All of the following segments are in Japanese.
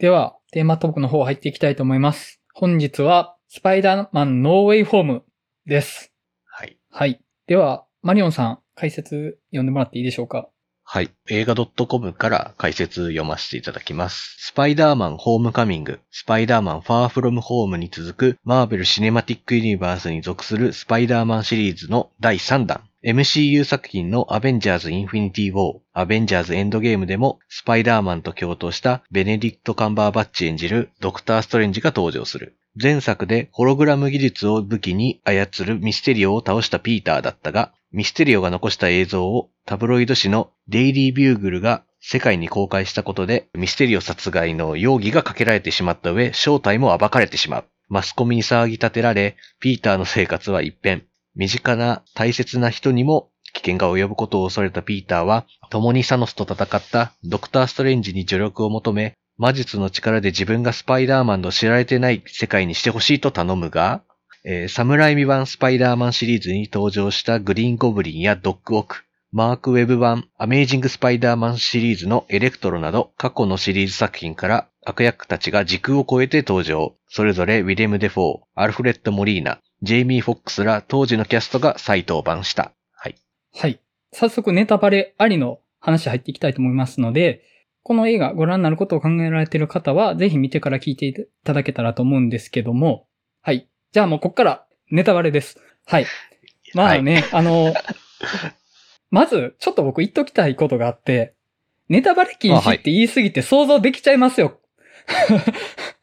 では、テーマトークの方入っていきたいと思います。本日は、スパイダーマンノーウェイホームです。はい。はい。では、マリオンさん、解説読んでもらっていいでしょうか？はい。映画 .com から解説読ませていただきます。スパイダーマンホームカミング、スパイダーマンファーフロムホームに続くマーベルシネマティックユニバースに属するスパイダーマンシリーズの第3弾。MCU 作品のアベンジャーズ・インフィニティ・ウォー、アベンジャーズ・エンドゲームでもスパイダーマンと共闘したベネディクト・カンバーバッチ演じるドクター・ストレンジが登場する。前作でホログラム技術を武器に操るミステリオを倒したピーターだったが、ミステリオが残した映像をタブロイド紙のデイリービューグルが世界に公開したことで、ミステリオ殺害の容疑がかけられてしまった上、正体も暴かれてしまう。マスコミに騒ぎ立てられ、ピーターの生活は一変。身近な大切な人にも危険が及ぶことを恐れたピーターは、共にサノスと戦ったドクター・ストレンジに助力を求め、魔術の力で自分がスパイダーマンの知られてない世界にしてほしいと頼むが、えーサムライミ版スパイダーマンシリーズに登場したグリーンゴブリンやドッグオーク、マークウェブ版アメージングスパイダーマンシリーズのエレクトロなど過去のシリーズ作品から悪役たちが時空を超えて登場。それぞれウィレム・デフォー、アルフレッド・モリーナ、ジェイミー・フォックスら当時のキャストが再登板した。はい。はい。早速ネタバレありの話入っていきたいと思いますので、この映画ご覧になることを考えられている方は、ぜひ見てから聞いていただけたらと思うんですけども、はい。じゃあもうこっからネタバレです。はい。まあね、あの、まず、ちょっと僕言っときたいことがあって、ネタバレ禁止って言いすぎて想像できちゃいますよ。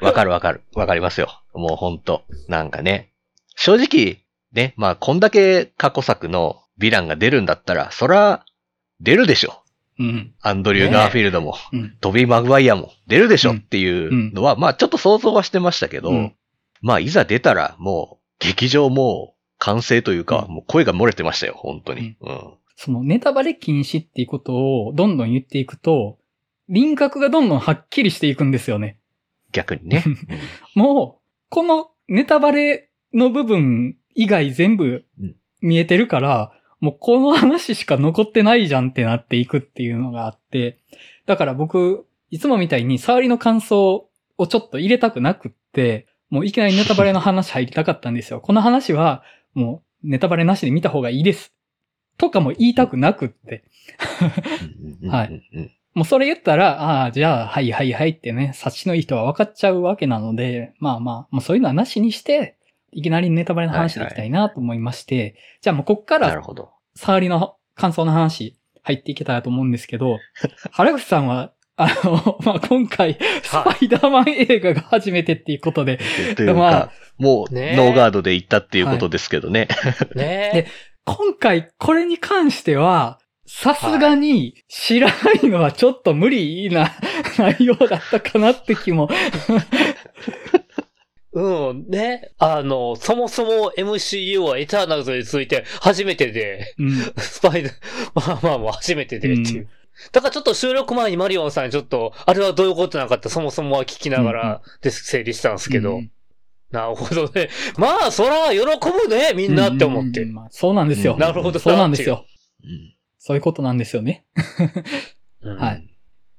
わかるわかる。わかりますよ。もうほんと。なんかね。正直、ね、まあこんだけ過去作のヴィランが出るんだったら、そら、出るでしょ。うん。アンドリュー・ガーフィールドも、うん。トビー・マグワイアも出るでしょうんっていうのは、まあちょっと想像はしてましたけど、うんまあいざ出たらもう劇場もう完成というか、うんもう声が漏れてましたよ、本当に。うん。そのネタバレ禁止っていうことをどんどん言っていくと、輪郭がどんどんはっきりしていくんですよね。逆にね。もう、このネタバレの部分以外全部うん見えてるから、もうこの話しか残ってないじゃんってなっていくっていうのがあって、だから僕、いつもみたいに触りの感想をちょっと入れたくなくって、もういきなりネタバレの話入りたかったんですよ。この話は、もうネタバレなしで見た方がいいです。とかも言いたくなくって。はいうんうんうんもうそれ言ったら、ああ、じゃあ、はいはいはいってね、察しのいい人は分かっちゃうわけなので、まあまあ、もうそういうのはなしにして、いきなりネタバレの話でいきたいなと思いまして、じゃあもうこっからなるほど。触りの感想の話入っていけたらと思うんですけど、原口さんは、あの、まあ今回、スパイダーマン映画が初めてっていうことで、というまあか、もうノーガードで行ったっていうことですけどね。ね今回これに関しては、さすがに知らないのはちょっと無理な 内容だったかなって気も うん、ね。あの、そもそも MCU はエターナルズについて初めてで、うん。スパイダー、まあまあまあ初めてでっていう。うんだからちょっと収録前にマリオンさんにちょっと、あれはどういうことなのかってそもそもは聞きながらで整理したんですけど。うんなるほどね。まあ、そら、喜ぶね、みんなって思って。うんうんうんまあそうなんですよ。うんなるほどそうなんですよ。うんそういうことなんですよね。うんはい。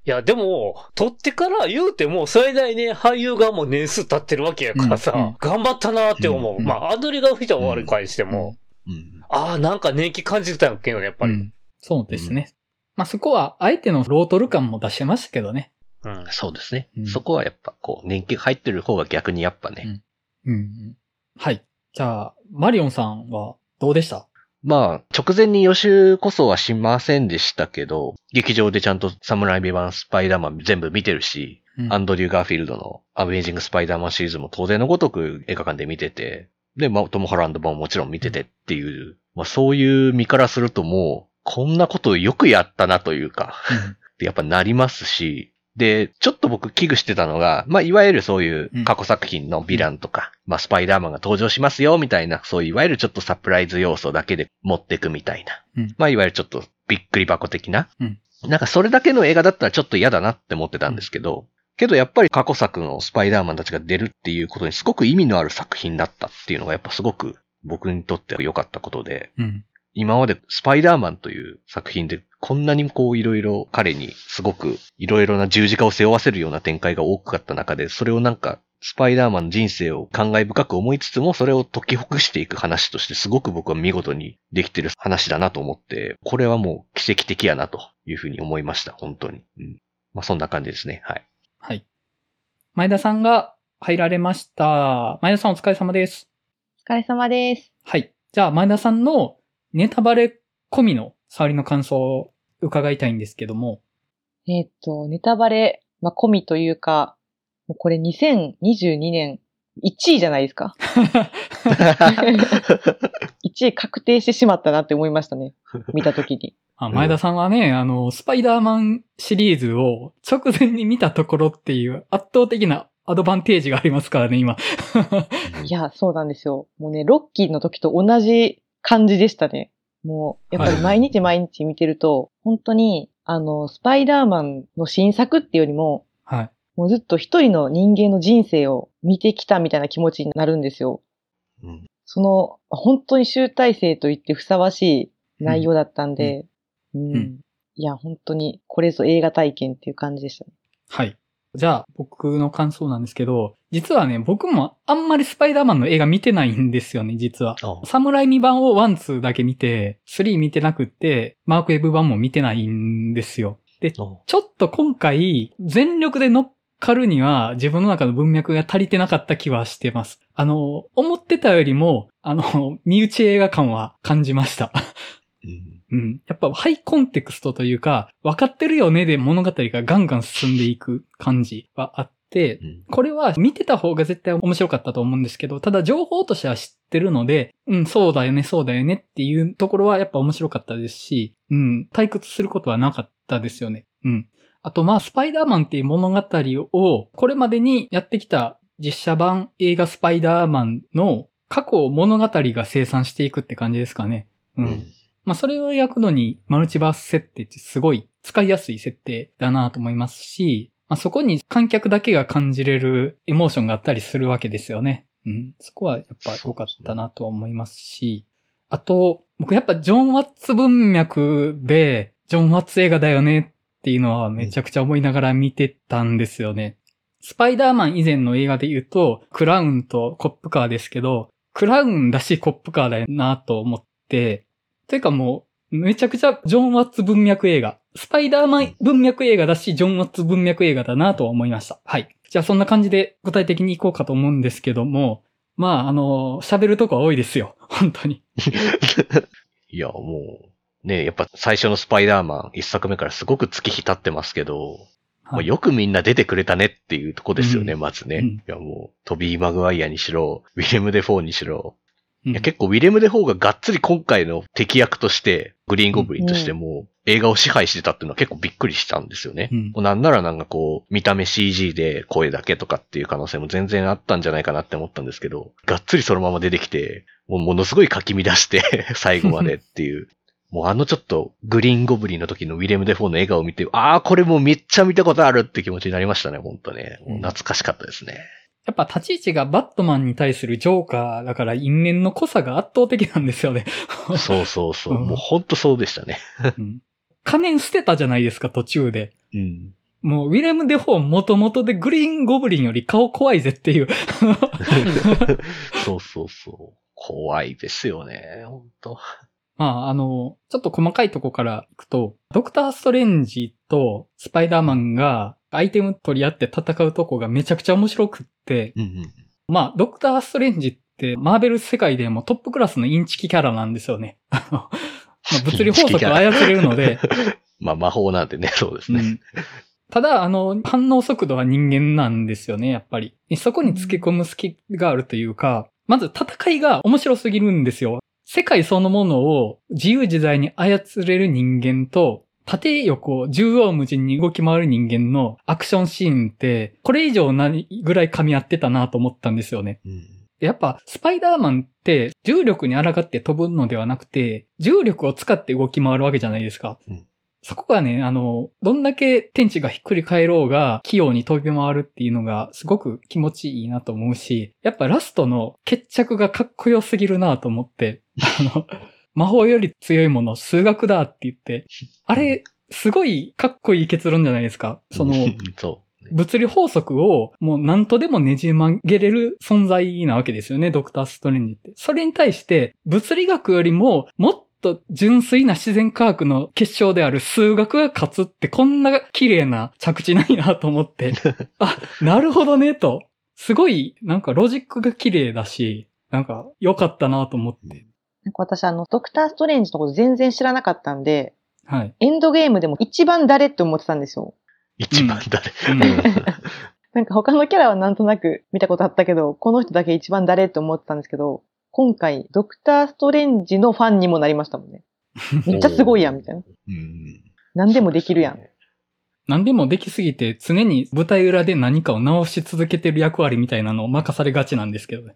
いや、でも、撮ってから言うても、最大ね、俳優がもう年数経ってるわけやからさ、うんうん頑張ったなって思う。うんまあ、アンドリガーフィタは悪い返しても、うんああ、なんか年季感じてたんやけどね、やっぱり。うんそうですね。まあそこは、相手のロートル感も出してましたけどね。うん。そうですね。うんそこはやっぱ、こう、年季が入ってる方が逆にやっぱね。うんうん。はい。じゃあ、マリオンさんはどうでした？まあ、直前に予習こそはしませんでしたけど、劇場でちゃんとサムライビバンスパイダーマン全部見てるし、うん。アンドリュー・ガーフィールドのアメージング・スパイダーマンシリーズも当然のごとく映画館で見てて、で、まあ、トム・ホランド版ももちろん見ててっていう、まあそういう身からするともう、こんなことよくやったなというか、やっぱなりますし、で、ちょっと僕危惧してたのが、まあ、いわゆるそういう過去作品のヴィランとか、まあ、スパイダーマンが登場しますよ、みたいな、そういういわゆるちょっとサプライズ要素だけで持っていくみたいな。うんまあ、いわゆるちょっとびっくり箱的な。うんなんかそれだけの映画だったらちょっと嫌だなって思ってたんですけど、けどやっぱり過去作のスパイダーマンたちが出るっていうことにすごく意味のある作品だったっていうのがやっぱすごく僕にとっては良かったことで、うん。今までスパイダーマンという作品でこんなにこういろいろ彼にすごくいろいろな十字架を背負わせるような展開が多かった中で、それをなんかスパイダーマンの人生を感慨深く思いつつも、それを解きほぐしていく話としてすごく僕は見事にできてる話だなと思って、これはもう奇跡的やなというふうに思いました、本当に。うん。まあそんな感じですね。はい。はい。前田さんが入られました。前田さんお疲れ様です。お疲れ様です。はい。じゃあ前田さんのネタバレ込みの触りの感想を伺いたいんですけども。えーっと、ネタバレ、まあ、込みというか、もうこれ2022年1位じゃないですか。1位確定してしまったなって思いましたね。見たときに。あ前田さんはね、あの、スパイダーマンシリーズを直前に見たところっていう圧倒的なアドバンテージがありますからね、今。いや、そうなんですよ。もうね、ロッキーの時と同じ感じでしたね。もう、やっぱり毎日毎日見てると、本当に、あの、スパイダーマンの新作っていうよりも、はい。もうずっと一人の人間の人生を見てきたみたいな気持ちになるんですよ。うんその、本当に集大成と言ってふさわしい内容だったんで、うん。うんいや、本当に、これぞ映画体験っていう感じでしたね。はい。じゃあ、僕の感想なんですけど、実はね、僕もあんまりスパイダーマンの映画見てないんですよね、実は。あサムライミ版を1、2だけ見て、3見てなくって、マークウェブ版も見てないんですよ。で、おちょっと今回、全力で乗っかるには、自分の中の文脈が足りてなかった気はしてます。あの、思ってたよりも、あの、身内映画感は感じました。うんうん。やっぱハイコンテクストというか、分かってるよねで物語がガンガン進んでいく感じはあって、うんこれは見てた方が絶対面白かったと思うんですけど、ただ情報としては知ってるので、うん、そうだよね、そうだよねっていうところはやっぱ面白かったですし、うん、退屈することはなかったですよね。うん。あとまあ、スパイダーマンっていう物語を、これまでにやってきた実写版映画スパイダーマンの過去を物語が生産していくって感じですかね。う。うんんまあ、それを焼くのに、マルチバース設定ってすごい使いやすい設定だなと思いますし、まあ、そこに観客だけが感じれるエモーションがあったりするわけですよね。うん。そこはやっぱ良かったなと思いますし、あと、僕やっぱジョン・ワッツ文脈で、ジョン・ワッツ映画だよねっていうのはめちゃくちゃ思いながら見てたんですよね。スパイダーマン以前の映画で言うと、クラウンとコップカーですけど、クラウンだしコップカーだよなと思って、というかもう、めちゃくちゃジョン・ワッツ文脈映画。スパイダーマン文脈映画だし、ジョン・ワッツ文脈映画だなと思いました。はい。じゃあそんな感じで具体的に行こうかと思うんですけども、まあ、あの、喋るとこは多いですよ。本当に。いや、もう、ね、やっぱ最初のスパイダーマン一作目からすごく月日経ってますけど、まあはいよくみんな出てくれたねっていうとこですよね、うんまずね。うんいや、もう、トビー・マグワイアにしろ、ウィレム・デ・フォーにしろ。うんいや、結構ウィレム・デ・フォーががっつり今回の敵役として、グリーン・ゴブリンとしても、映画を支配してたっていうのは結構びっくりしたんですよね。うんなんならなんかこう、見た目 CG で声だけとかっていう可能性も全然あったんじゃないかなって思ったんですけど、がっつりそのまま出てきて、もうものすごいかき乱して、最後までっていう。もうあのちょっとグリーンゴブリンの時のウィレム・デ・フォーの笑顔を見て、ああ、これもうめっちゃ見たことあるって気持ちになりましたね、ほんとね。懐かしかったですね。やっぱ立ち位置がバットマンに対するジョーカーだから因縁の濃さが圧倒的なんですよね。そうそうそう。うんもうほんとそうでしたね。うん仮面捨てたじゃないですか、途中で。うん。もう、ウィレム・デ・フォー元々でグリーン・ゴブリンより顔怖いぜっていう。そうそうそう。怖いですよね、ほんと。まあ、あの、ちょっと細かいとこからいくと、ドクター・ストレンジとスパイダーマンがアイテム取り合って戦うとこがめちゃくちゃ面白くって、うんうん。まあ、ドクター・ストレンジってマーベル世界でもトップクラスのインチキキャラなんですよね。物理法則を操れるので、まあ魔法なんでね、そうですね。うんただ、あの、反応速度は人間なんですよね、やっぱり。そこに付け込む隙があるというか、まず戦いが面白すぎるんですよ。世界そのものを自由自在に操れる人間と、縦横縦横無尽に動き回る人間のアクションシーンって、これ以上何ぐらい噛み合ってたなと思ったんですよね。うんやっぱ、スパイダーマンって重力に抗って飛ぶのではなくて、重力を使って動き回るわけじゃないですか。うんそこがね、あの、どんだけ天地がひっくり返ろうが、器用に飛び回るっていうのがすごく気持ちいいなと思うし、やっぱラストの決着がかっこよすぎるなと思って、あの、魔法より強いもの、数学だって言って、あれ、すごいかっこいい結論じゃないですか。その、そ物理法則をもう何とでもねじ曲げれる存在なわけですよね、ドクター・ストレンジって。それに対して、物理学よりももっと純粋な自然科学の結晶である数学が勝つってこんな綺麗な着地ないなと思って。あ、なるほどね、と。すごい、なんかロジックが綺麗だし、なんか良かったなと思って。なんか私あの、ドクターストレンジのこと全然知らなかったんで、はい。エンドゲームでも一番誰って思ってたんですよ。う。一番誰、うん なんか他のキャラはなんとなく見たことあったけど、この人だけ一番誰って思ってたんですけど、今回、ドクターストレンジのファンにもなりましたもんね。めっちゃすごいやん、みたいな。うん。何でもできるやん。何でもできすぎて常に舞台裏で何かを直し続けてる役割みたいなのを任されがちなんですけどね。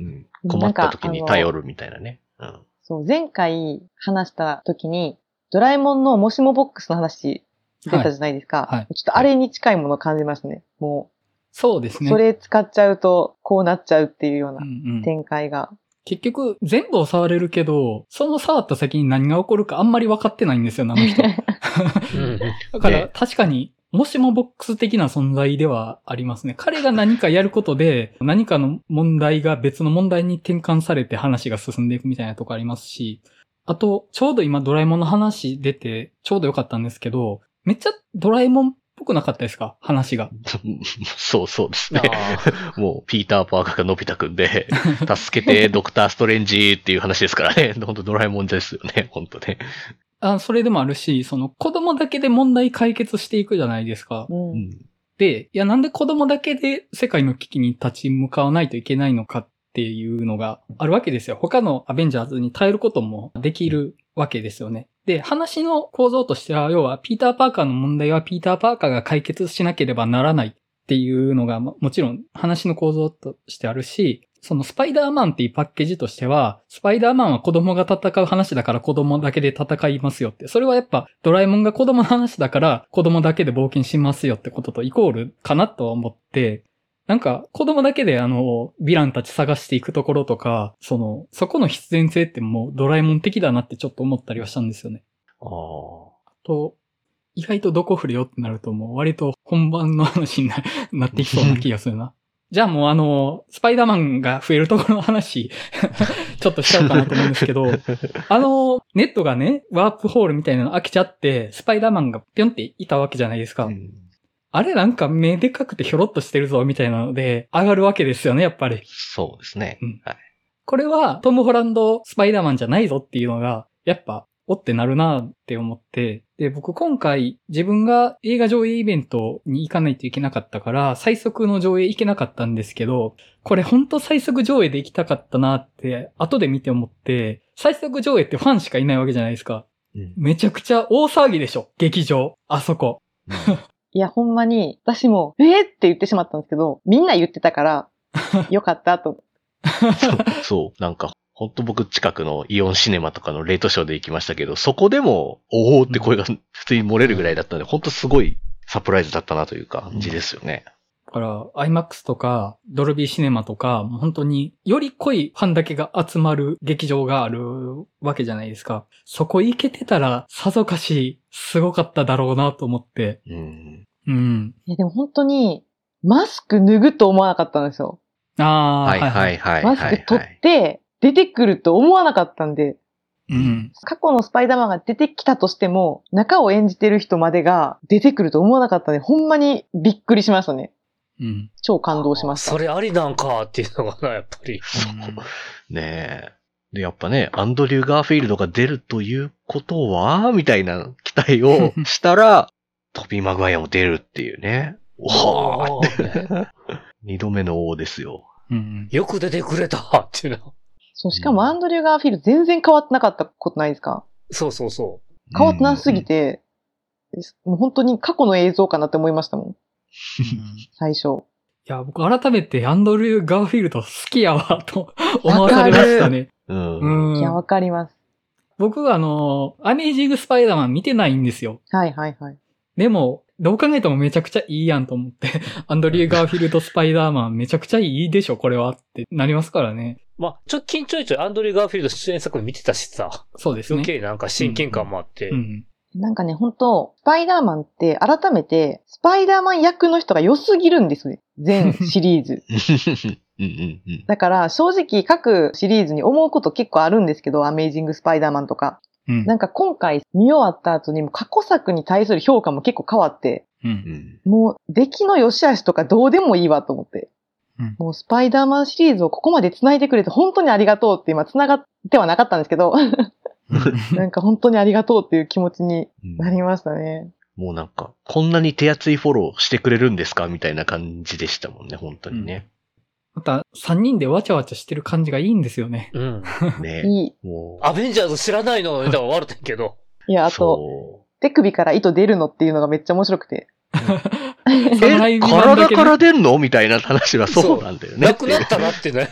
うん困った時に頼るみたいなね。うん。そう、前回話した時に、ドラえもんのもしもボックスの話出たじゃないですか。はいはいちょっとあれに近いものを感じますね。もう、そうですね。それ使っちゃうと、こうなっちゃうっていうよううなんうん展開が。結局、全部を触れるけど、その触った先に何が起こるかあんまり分かってないんですよ、あの人。うんだから、ね確かに、もしもボックス的な存在ではありますね。彼が何かやることで、何かの問題が別の問題に転換されて話が進んでいくみたいなとこありますし、あと、ちょうど今ドラえもんの話出て、ちょうどよかったんですけど、めっちゃドラえもんっぽくなかったですか？話が。そうそうですね。あ もう、ピーター・パーカーがのび太くんで、助けて、ドクター・ストレンジっていう話ですからね。本当ドラえもんですよね。本当ね。あそれでもあるし、その子供だけで問題解決していくじゃないですか。うんうん。で、いや、なんで子供だけで世界の危機に立ち向かわないといけないのかっていうのがあるわけですよ。他のアベンジャーズに耐えることもできるわけですよね。で、話の構造としては、要は、ピーター・パーカーの問題はピーター・パーカーが解決しなければならないっていうのが、ももちろん話の構造としてあるし、そのスパイダーマンっていうパッケージとしては、スパイダーマンは子供が戦う話だから子供だけで戦いますよって。それはやっぱドラえもんが子供の話だから子供だけで冒険しますよってこととイコールかなとは思って、なんか子供だけであの、ヴィランたち探していくところとか、その、そこの必然性ってもうドラえもん的だなってちょっと思ったりはしたんですよね。ああ。と、意外とどこ振れよってなるともう割と本番の話にななっていきそうな気がするな。じゃあもうあの、スパイダーマンが増えるところの話、ちょっとしちゃおうかなと思うんですけど、あの、ネットがね、ワープホールみたいなの開けちゃって、スパイダーマンがぴょんっていたわけじゃないですか。うんあれなんか目でかくてひょろっとしてるぞみたいなので、上がるわけですよね、やっぱり。そうですね。うんはい。これはトム・ホランド・スパイダーマンじゃないぞっていうのが、やっぱ、おってなるなって思って、で、僕今回自分が映画上映イベントに行かないといけなかったから、最速の上映行けなかったんですけど、これほんと最速上映で行きたかったなって、後で見て思って、最速上映ってファンしかいないわけじゃないですか。うんめちゃくちゃ大騒ぎでしょ、劇場。あそこ。いや、ほんまに、私も、えー、って言ってしまったんですけど、みんな言ってたから、よかったと。そう、そう。なんか、ほんと僕近くのイオンシネマとかのレートショーで行きましたけど、そこでも、おーって声が普通に漏れるぐらいだったんで、ほんとすごいサプライズだったなという感じですよね。だから、IMAX とか、ドルビーシネマとか、もう本当により濃いファンだけが集まる劇場があるわけじゃないですか。そこ行けてたら、さぞかし、すごかっただろうなと思って。うん。うん。いや、でも本当に、マスク脱ぐと思わなかったんですよ。ああ、はいはいはいマはい、スク取はい。って、出てくると思わなかったんで、うん。過去のスパイダーマンが出てきたとしても、中を演じてる人までが出てくると思わなかったんで、ほんまにびっくりしましたね。うん。超感動しました。それありなんかっていうのがな、やっぱり。ねえ。で、やっぱね、アンドリュー・ガーフィールドが出るということは、みたいな期待をしたら、トビー・マグワイアも出るっていうね。おー 二度目の王ですよ。うん。よく出てくれたっていうの。そう、しかもアンドリュー・ガーフィールド全然変わってなかったことないですか？そうそうそ変わってなすぎて、もう本当に過去の映像かなって思いましたもん、最初。いや、僕改めてアンドリュー・ガーフィールド好きやわ、と 思わされましたね。うん。うん。いや、わかります。僕はあの、アメージング・スパイダーマン見てないんですよ。はいはいはい。でも、どう考えてもめちゃくちゃいいやんと思って、アンドリュー・ガーフィールド・スパイダーマンめちゃくちゃいいでしょ、これはってなりますからね。まあ、ちょ、最近ちょいちょいアンドリュー・ガーフィールド出演作見てたしさ、そうですね。余計なんか親近感もあって。うん。なんかね、本当スパイダーマンって改めて、スパイダーマン役の人が良すぎるんですよね。全シリーズ。うんうんうん。だから正直各シリーズに思うこと結構あるんですけど、アメイジング・スパイダーマンとか。うん。なんか今回見終わった後にも過去作に対する評価も結構変わって、う。うんんもう出来の良し悪しとかどうでもいいわと思って。うんもうスパイダーマンシリーズをここまで繋いでくれて本当にありがとうって今繋がってはなかったんですけど、なんか本当にありがとうっていう気持ちにうんなりましたね。もうなんか、こんなに手厚いフォローしてくれるんですかみたいな感じでしたもんね、本当にね。また、三人でわちゃわちゃしてる感じがいいんですよね。うん。ね いい。もう、アベンジャーズ知らないのでは悪いけど。いや、あと、そ手首から糸出るのっていうのがめっちゃ面白くて。う。え、体から出んのみたいな話はそうなんだよね。なくなったなってね。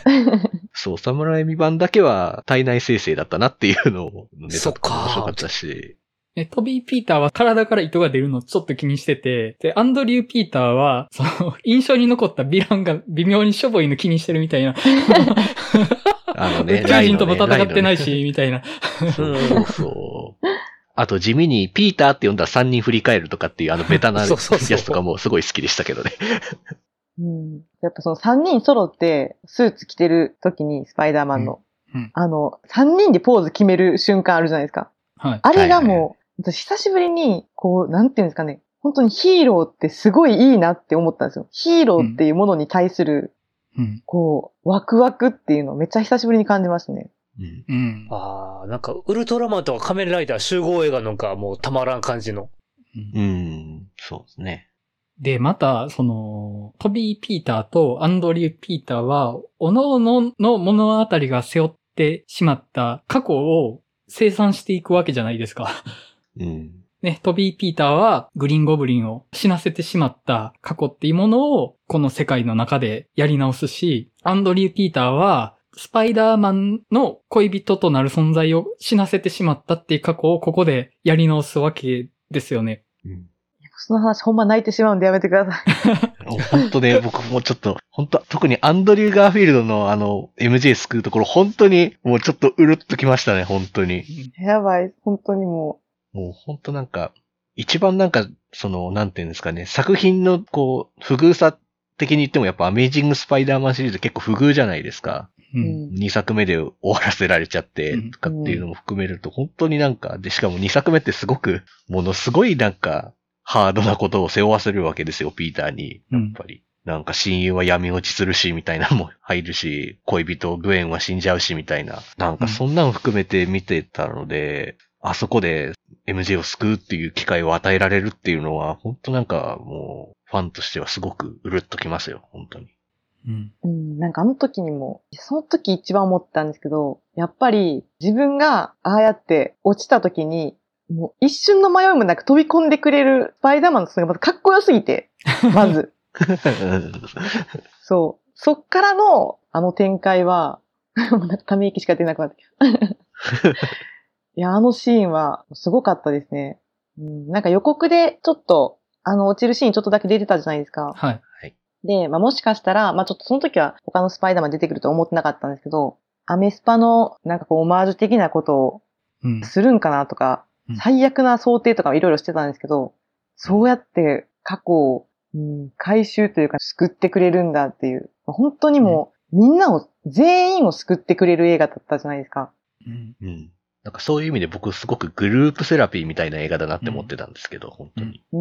そう、侍未版だけは体内生成だったなっていうのを、ね、そっか面白かったし。えトビー・ピーターは体から糸が出るのちょっと気にしてて、で、アンドリュー・ピーターは、その、印象に残ったヴィランが微妙にしょぼいの気にしてるみたいな。あのね、宇宙人とも戦ってないし、みたいな。そうそう。あと地味にピーターって呼んだら3人振り返るとかっていうあのベタなやつとかもすごい好きでしたけどね。うん。やっぱその3人揃ってスーツ着てる時にスパイダーマンの、うんうんあの、3人でポーズ決める瞬間あるじゃないですか。はい。あれがもう、私久しぶりに、こう、なんていうんですかね。本当にヒーローってすごいいいなって思ったんですよ。ヒーローっていうものに対する、うん。こう、ワクワクっていうのをめっちゃ久しぶりに感じましたね。うんうん。ああ、なんか、ウルトラマンとか仮面ライダー集合映画なんかもうたまらん感じの。うんうん、そうですね。で、また、その、トビー・ピーターとアンドリュー・ピーターは、各々の物語が背負ってしまった過去を生産していくわけじゃないですか。うん。ね、トビー・ピーターはグリーンゴブリンを死なせてしまった過去っていうものをこの世界の中でやり直すし、アンドリュー・ピーターはスパイダーマンの恋人となる存在を死なせてしまったっていう過去をここでやり直すわけですよね。うんその話ほんま泣いてしまうんでやめてください。本当ね、僕もちょっと、本当特にアンドリュー・ガーフィールドのあの、MJ 救うところ、本当に、もうちょっとうるっときましたね、本当に。やばい。本当にももう本当なんか、一番なんか、その、なんていうんですかね、作品の、こう、不遇さ的に言ってもやっぱアメイジング・スパイダーマンシリーズ結構不遇じゃないですか。う。う、うんん。2作目で終わらせられちゃってうん、とかっていうのも含めると、本当になんか、で、しかも2作目ってすごく、ものすごいなんか、ハードなことを背負わせるわけですよ、ピーターに。うんやっぱり。なんか親友は闇落ちするし、みたいなのも入るし、恋人グエンは死んじゃうし、みたいな。なんかそんなの含めて見てたので、あそこで MJ を救うっていう機会を与えられるっていうのは、本当なんかもう、ファンとしてはすごくうるっときますよ、本当に。うん。うん、なんかあの時にも、その時一番思ったんですけど、やっぱり自分がああやって落ちた時に、もう一瞬の迷いもなく飛び込んでくれるスパイダーマンの姿がまずかっこよすぎて、まず。そう。そっからのあの展開は、もうなんかため息しか出なくなってきた。いや、あのシーンはすごかったですね。うん、なんか予告でちょっと、あの落ちるシーンちょっとだけ出てたじゃないですか。はい。で、まあ、もしかしたら、まあ、ちょっとその時は他のスパイダーマン出てくると思ってなかったんですけど、アメスパのなんかこうオマージュ的なことをうん。するんかなとか、うん最悪な想定とかいろいろしてたんですけど、そうやって過去を、うん、回収というか救ってくれるんだっていう、本当にもう、みんなを、全員を救ってくれる映画だったじゃないですか。うんうん。なんかそういう意味で僕すごくグループセラピーみたいな映画だなって思ってたんですけど、本当に。う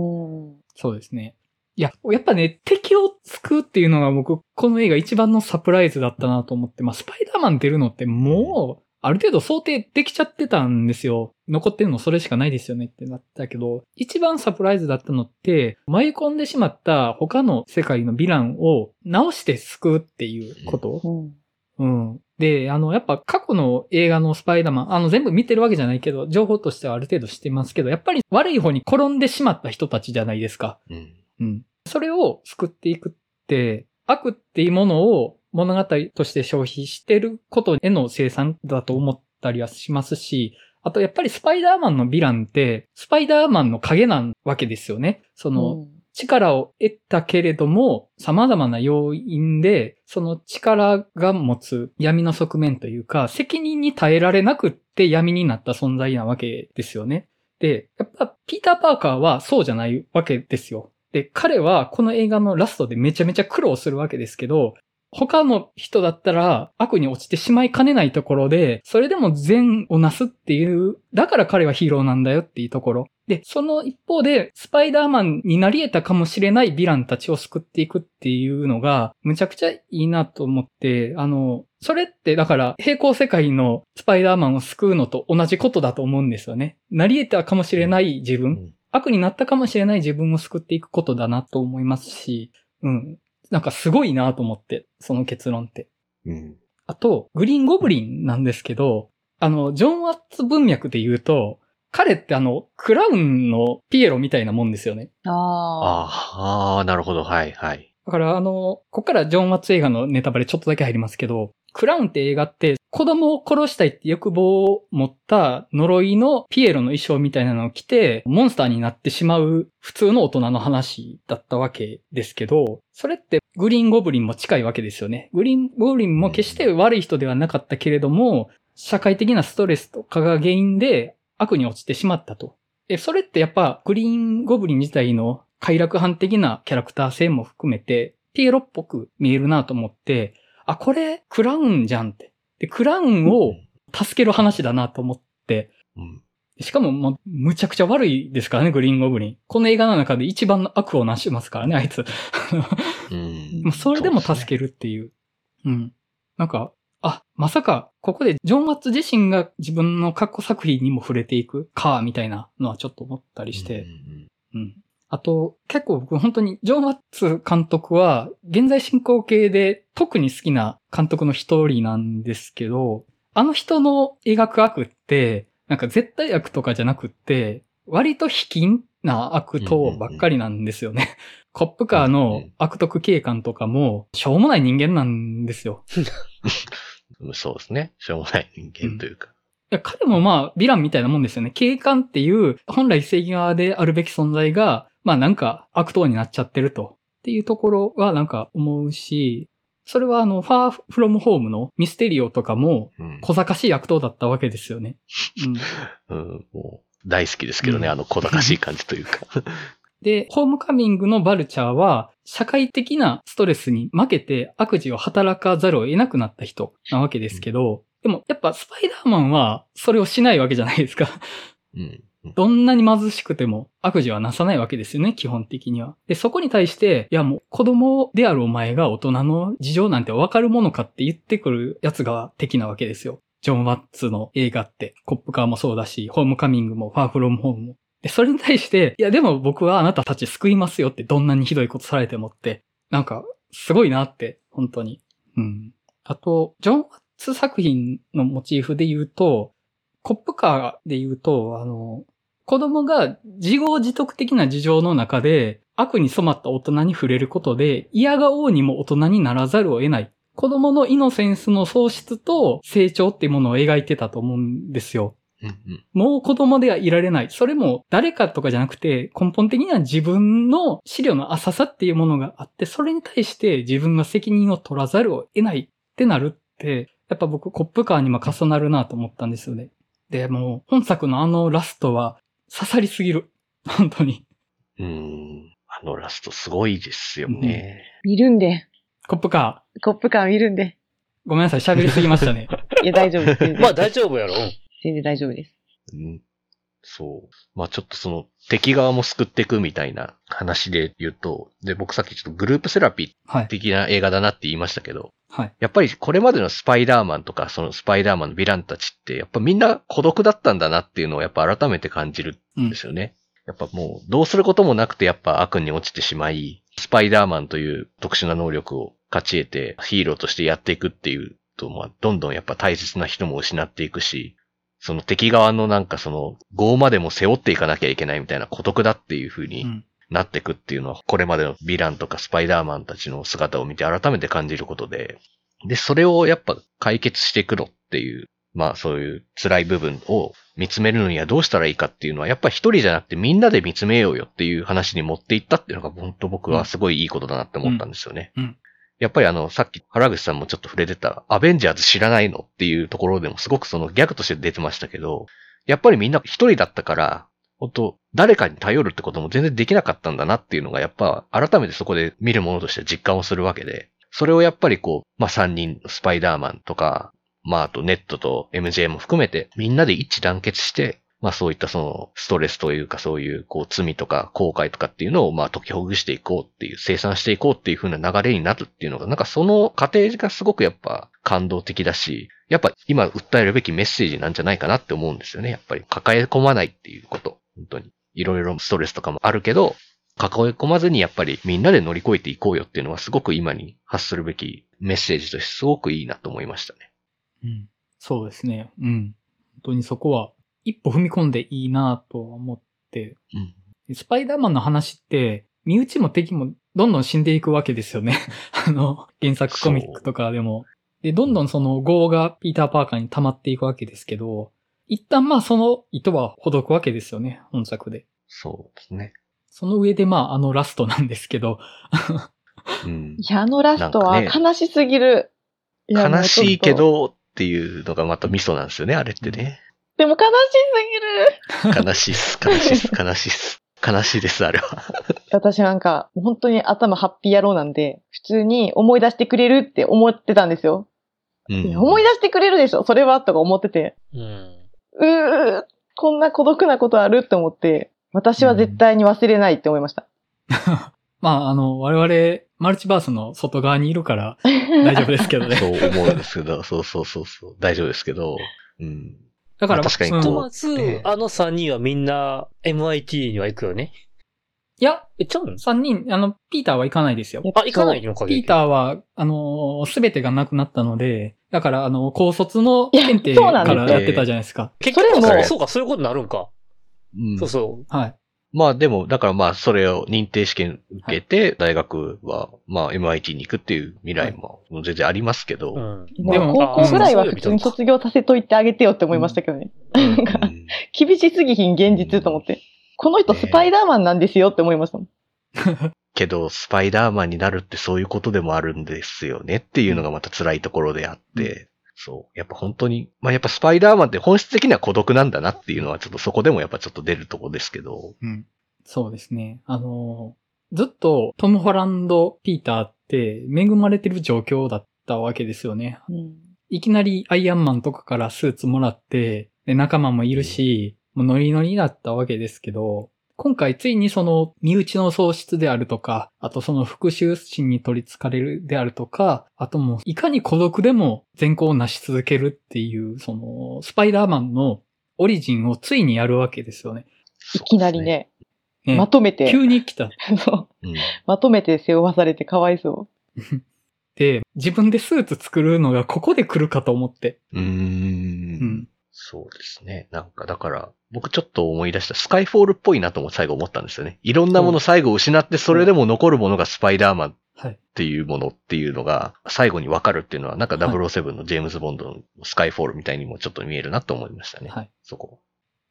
ん。そうですね。いや、やっぱね、敵を救うっていうのが僕、この映画一番のサプライズだったなと思って、まあ、スパイダーマン出るのってもう、ある程度想定できちゃってたんですよ。残ってるのそれしかないですよねってなったけど、一番サプライズだったのって、迷い込んでしまった他の世界のヴィランを直して救うっていうこと。うん。うん。で、あの、やっぱ過去の映画のスパイダーマン、あの、全部見てるわけじゃないけど、情報としてはある程度知ってますけど、やっぱり悪い方に転んでしまった人たちじゃないですか。うん。うん。それを救っていくって、悪っていうものを物語として消費してることへの生産だと思ったりはしますし、あとやっぱりスパイダーマンのヴィランって、スパイダーマンの影なわけですよね。その、うん力を得たけれども、様々な要因で、その力が持つ闇の側面というか、責任に耐えられなくって闇になった存在なわけですよね。で、やっぱ、ピーター・パーカーはそうじゃないわけですよ。で、彼はこの映画のラストでめちゃめちゃ苦労するわけですけど、他の人だったら悪に落ちてしまいかねないところで、それでも善をなすっていう、だから彼はヒーローなんだよっていうところ。で、その一方で、スパイダーマンになり得たかもしれないヴィランたちを救っていくっていうのが、むちゃくちゃいいなと思って、あの、それってだから平行世界のスパイダーマンを救うのと同じことだと思うんですよね。なり得たかもしれない自分、うん悪になったかもしれない自分を救っていくことだなと思いますし、うん。なんかすごいなと思って、その結論って。うん。あと、グリーンゴブリンなんですけど、あの、ジョン・ワッツ文脈で言うと、彼ってあの、クラウンのピエロみたいなもんですよね。ああ。あーあー、なるほど。はい、はい。だからあの、ここからジョン・ワッツ映画のネタバレちょっとだけ入りますけど、クラウンって映画って子供を殺したいって欲望を持った呪いのピエロの衣装みたいなのを着て、モンスターになってしまう普通の大人の話だったわけですけど、それってグリーン・ゴブリンも近いわけですよね。グリーン・ゴブリンも決して悪い人ではなかったけれども、社会的なストレスとかが原因で悪に落ちてしまったと。え、それってやっぱグリーン・ゴブリン自体の快楽犯的なキャラクター性も含めて、ピエロっぽく見えるなと思って、あ、これ、クラウンじゃんって。で、クラウンを助ける話だなと思って、うん。しかももう、むちゃくちゃ悪いですからね、グリーンゴブリン。この映画の中で一番の悪をなしますからね、あいつ。うん。もうそれでも助けるっていう。うん。なんか、あ、まさか、ここでジョン・ワッツ自身が自分の過去作品にも触れていくか、みたいなのはちょっと思ったりして。うんうん。あと、結構僕本当に、ジョン・ワッツ監督は、現在進行形で特に好きな監督の一人なんですけど、あの人の描く悪って、なんか絶対悪とかじゃなくって、割と卑近な悪党ばっかりなんですよね。コップカーの悪徳警官とかも、しょうもない人間なんですよ。う んそうですね。しょうもない人間というか。いや、彼もまあ、ヴィランみたいなもんですよね。警官っていう、本来正義側であるべき存在が、まあなんか悪党になっちゃってると。っていうところはなんか思うし、それはあの、ファーフロムホームのミステリオとかもうん。小賢しい悪党だったわけですよね。うん。うん、もう、大好きですけどね、うんあの小賢しい感じというか。で、ホームカミングのバルチャーは、社会的なストレスに負けて悪事を働かざるを得なくなった人なわけですけど、でもやっぱスパイダーマンはそれをしないわけじゃないですか。うん。どんなに貧しくても悪事はなさないわけですよね、基本的には。で、そこに対して、いやもう子供であるお前が大人の事情なんてわかるものかって言ってくるやつが敵なわけですよ。ジョン・ワッツの映画って、コップカーもそうだし、ホームカミングもファーフロムホームも。で、それに対して、いやでも僕はあなたたち救いますよってどんなにひどいことされてもって、なんか、すごいなって、本当に。うん。あと、ジョン・ワッツ作品のモチーフで言うと、コップカーで言うと、あの、子供が自業自得的な事情の中で悪に染まった大人に触れることで嫌が王にも大人にならざるを得ない。子供のイノセンスの喪失と成長っていうものを描いてたと思うんですよ。うんうん。もう子供ではいられない。それも誰かとかじゃなくて根本的には自分の資料の浅さっていうものがあって、それに対して自分が責任を取らざるを得ないってなるって、やっぱ僕コップカーにも重なるなと思ったんですよね。で、もう本作のあのラストは刺さりすぎる。本当に。うん。あのラストすごいですよね。見るんで。コップカコップ感見るんで。ー。ごめんなさい、喋りすぎましたね。いや、大丈夫まあ大丈夫やろ。うん全然大丈夫です。うん。そう。まあちょっとその敵側も救っていくみたいな話で言うと、で、僕さっきちょっとグループセラピーはい。的な映画だなって言いましたけど、はい。やっぱりこれまでのスパイダーマンとか、そのスパイダーマンのヴィランたちって、やっぱみんな孤独だったんだなっていうのをやっぱ改めて感じるうんんですよね。やっぱもうどうすることもなくてやっぱ悪に落ちてしまい、スパイダーマンという特殊な能力を勝ち得てヒーローとしてやっていくっていうと、まあどんどんやっぱ大切な人も失っていくし、その敵側のなんかその業までも背負っていかなきゃいけないみたいな孤独だっていう風にうん。なっていくっていうのは、これまでのヴィランとかスパイダーマンたちの姿を見て改めて感じることで、で、それをやっぱ解決していくのっていうまあそういう辛い部分を見つめるのにはどうしたらいいかっていうのは、やっぱり一人じゃなくてみんなで見つめようよっていう話に持っていったっていうのが本当僕はすごいいいことだなって思ったんですよね。うんうんやっぱりあの、さっき原口さんもちょっと触れてた、アベンジャーズ知らないのっていうところでもすごくそのギャグとして出てましたけど、やっぱりみんな一人だったから、本当誰かに頼るってことも全然できなかったんだなっていうのが、やっぱ改めてそこで見るものとして実感をするわけで、それをやっぱりこう、まあ、三人、スパイダーマンとか、まあ、あとネットと MJ も含めて、みんなで一致団結して、まあそういったそのストレスというかそういうこう罪とか後悔とかっていうのをまあ解きほぐしていこうっていう、生産していこうっていう風な流れになるっていうのが、なんかその過程がすごくやっぱ感動的だし、やっぱ今訴えるべきメッセージなんじゃないかなって思うんですよね。やっぱり抱え込まないっていうこと。本当に。いろいろストレスとかもあるけど、抱え込まずにやっぱりみんなで乗り越えていこうよっていうのはすごく今に発するべきメッセージとしてすごくいいなと思いましたね。うん。そうですね。うん。本当にそこは一歩踏み込んでいいなとは思って、うん。スパイダーマンの話って、身内も敵もどんどん死んでいくわけですよね。あの、原作コミックとかでも。で、どんどんその業がピーター・パーカーに溜まっていくわけですけど、一旦まあその糸はほどくわけですよね、本作で。そうですね。その上でまああのラストなんですけど、うん。いや、あのラストは悲しすぎる。いや悲しいけ。どっていうのがまたミソなんですよね、あれってね。とでも悲しすぎる。悲しいっす、悲しいっす、悲しいっす。悲しいです、あれは。私なんか、本当に頭ハッピー野郎なんで、普通に思い出してくれるって思ってたんですよ。うん思い出してくれるでしょそれはとか思ってて。うん。うー、こんな孤独なことあるって思って、私は絶対に忘れないって思いました。まああの、我々マルチバースの外側にいるから大丈夫ですけどね。そう思うんですけど、そうそうそうそう、大丈夫ですけど、うん。だから、まあ確かにそのこうまず、ええあの3人はみんな MIT には行くよね。いや、え、ちゃうん三人、あの、ピーターは行かないですよ。あ、行かないのかピーターは、あのすべてがなくなったので、だから、あの、高卒の検定いやそうなんかですよらやってたじゃないですか。結局そうそれもそうか、そういうことになるんか。うんそうそはい。まあでも、だからまあそれを認定試験受けて、大学はまあ MIT に行くっていう未来も全然ありますけど、う。うん。でも高校ぐらいは普通に卒業させといてあげてよって思いましたけどね。うんなんか厳しすぎひん現実と思って。この人スパイダーマンなんですよって思いましたもん。けど、スパイダーマンになるってそういうことでもあるんですよねっていうのがまた辛いところであって、そう。やっぱ本当に、まあやっぱスパイダーマンって本質的には孤独なんだなっていうのはちょっとそこでもやっぱちょっと出るところですけど、うん。そうですね。あのずっとトム・ホランド・ピーターって恵まれてる状況だったわけですよね。うんいきなりアイアンマンとかからスーツもらって、で仲間もいるし、もうノリノリだったわけですけど、今回ついにその身内の喪失であるとか、あとその復讐心に取り憑かれるであるとか、あともういかに孤独でも善行を成し続けるっていう、そのスパイダーマンのオリジンをついにやるわけですよね。いきなりね、ねまとめて、急に来た。そううん。まとめて背負わされてかわいそ で、自分でスーツ作るのがここで来るかと思って。うー。うんん。そうですね。なんかだから、僕ちょっと思い出したスカイフォールっぽいなとも最後思ったんですよね。いろんなもの最後失って、それでも残るものがスパイダーマンはい。っていうものっていうのが最後にわかるっていうのは、なんかはい007のジェームズ・ボンドのスカイフォールみたいにもちょっと見えるなと思いましたね。はい。そこ。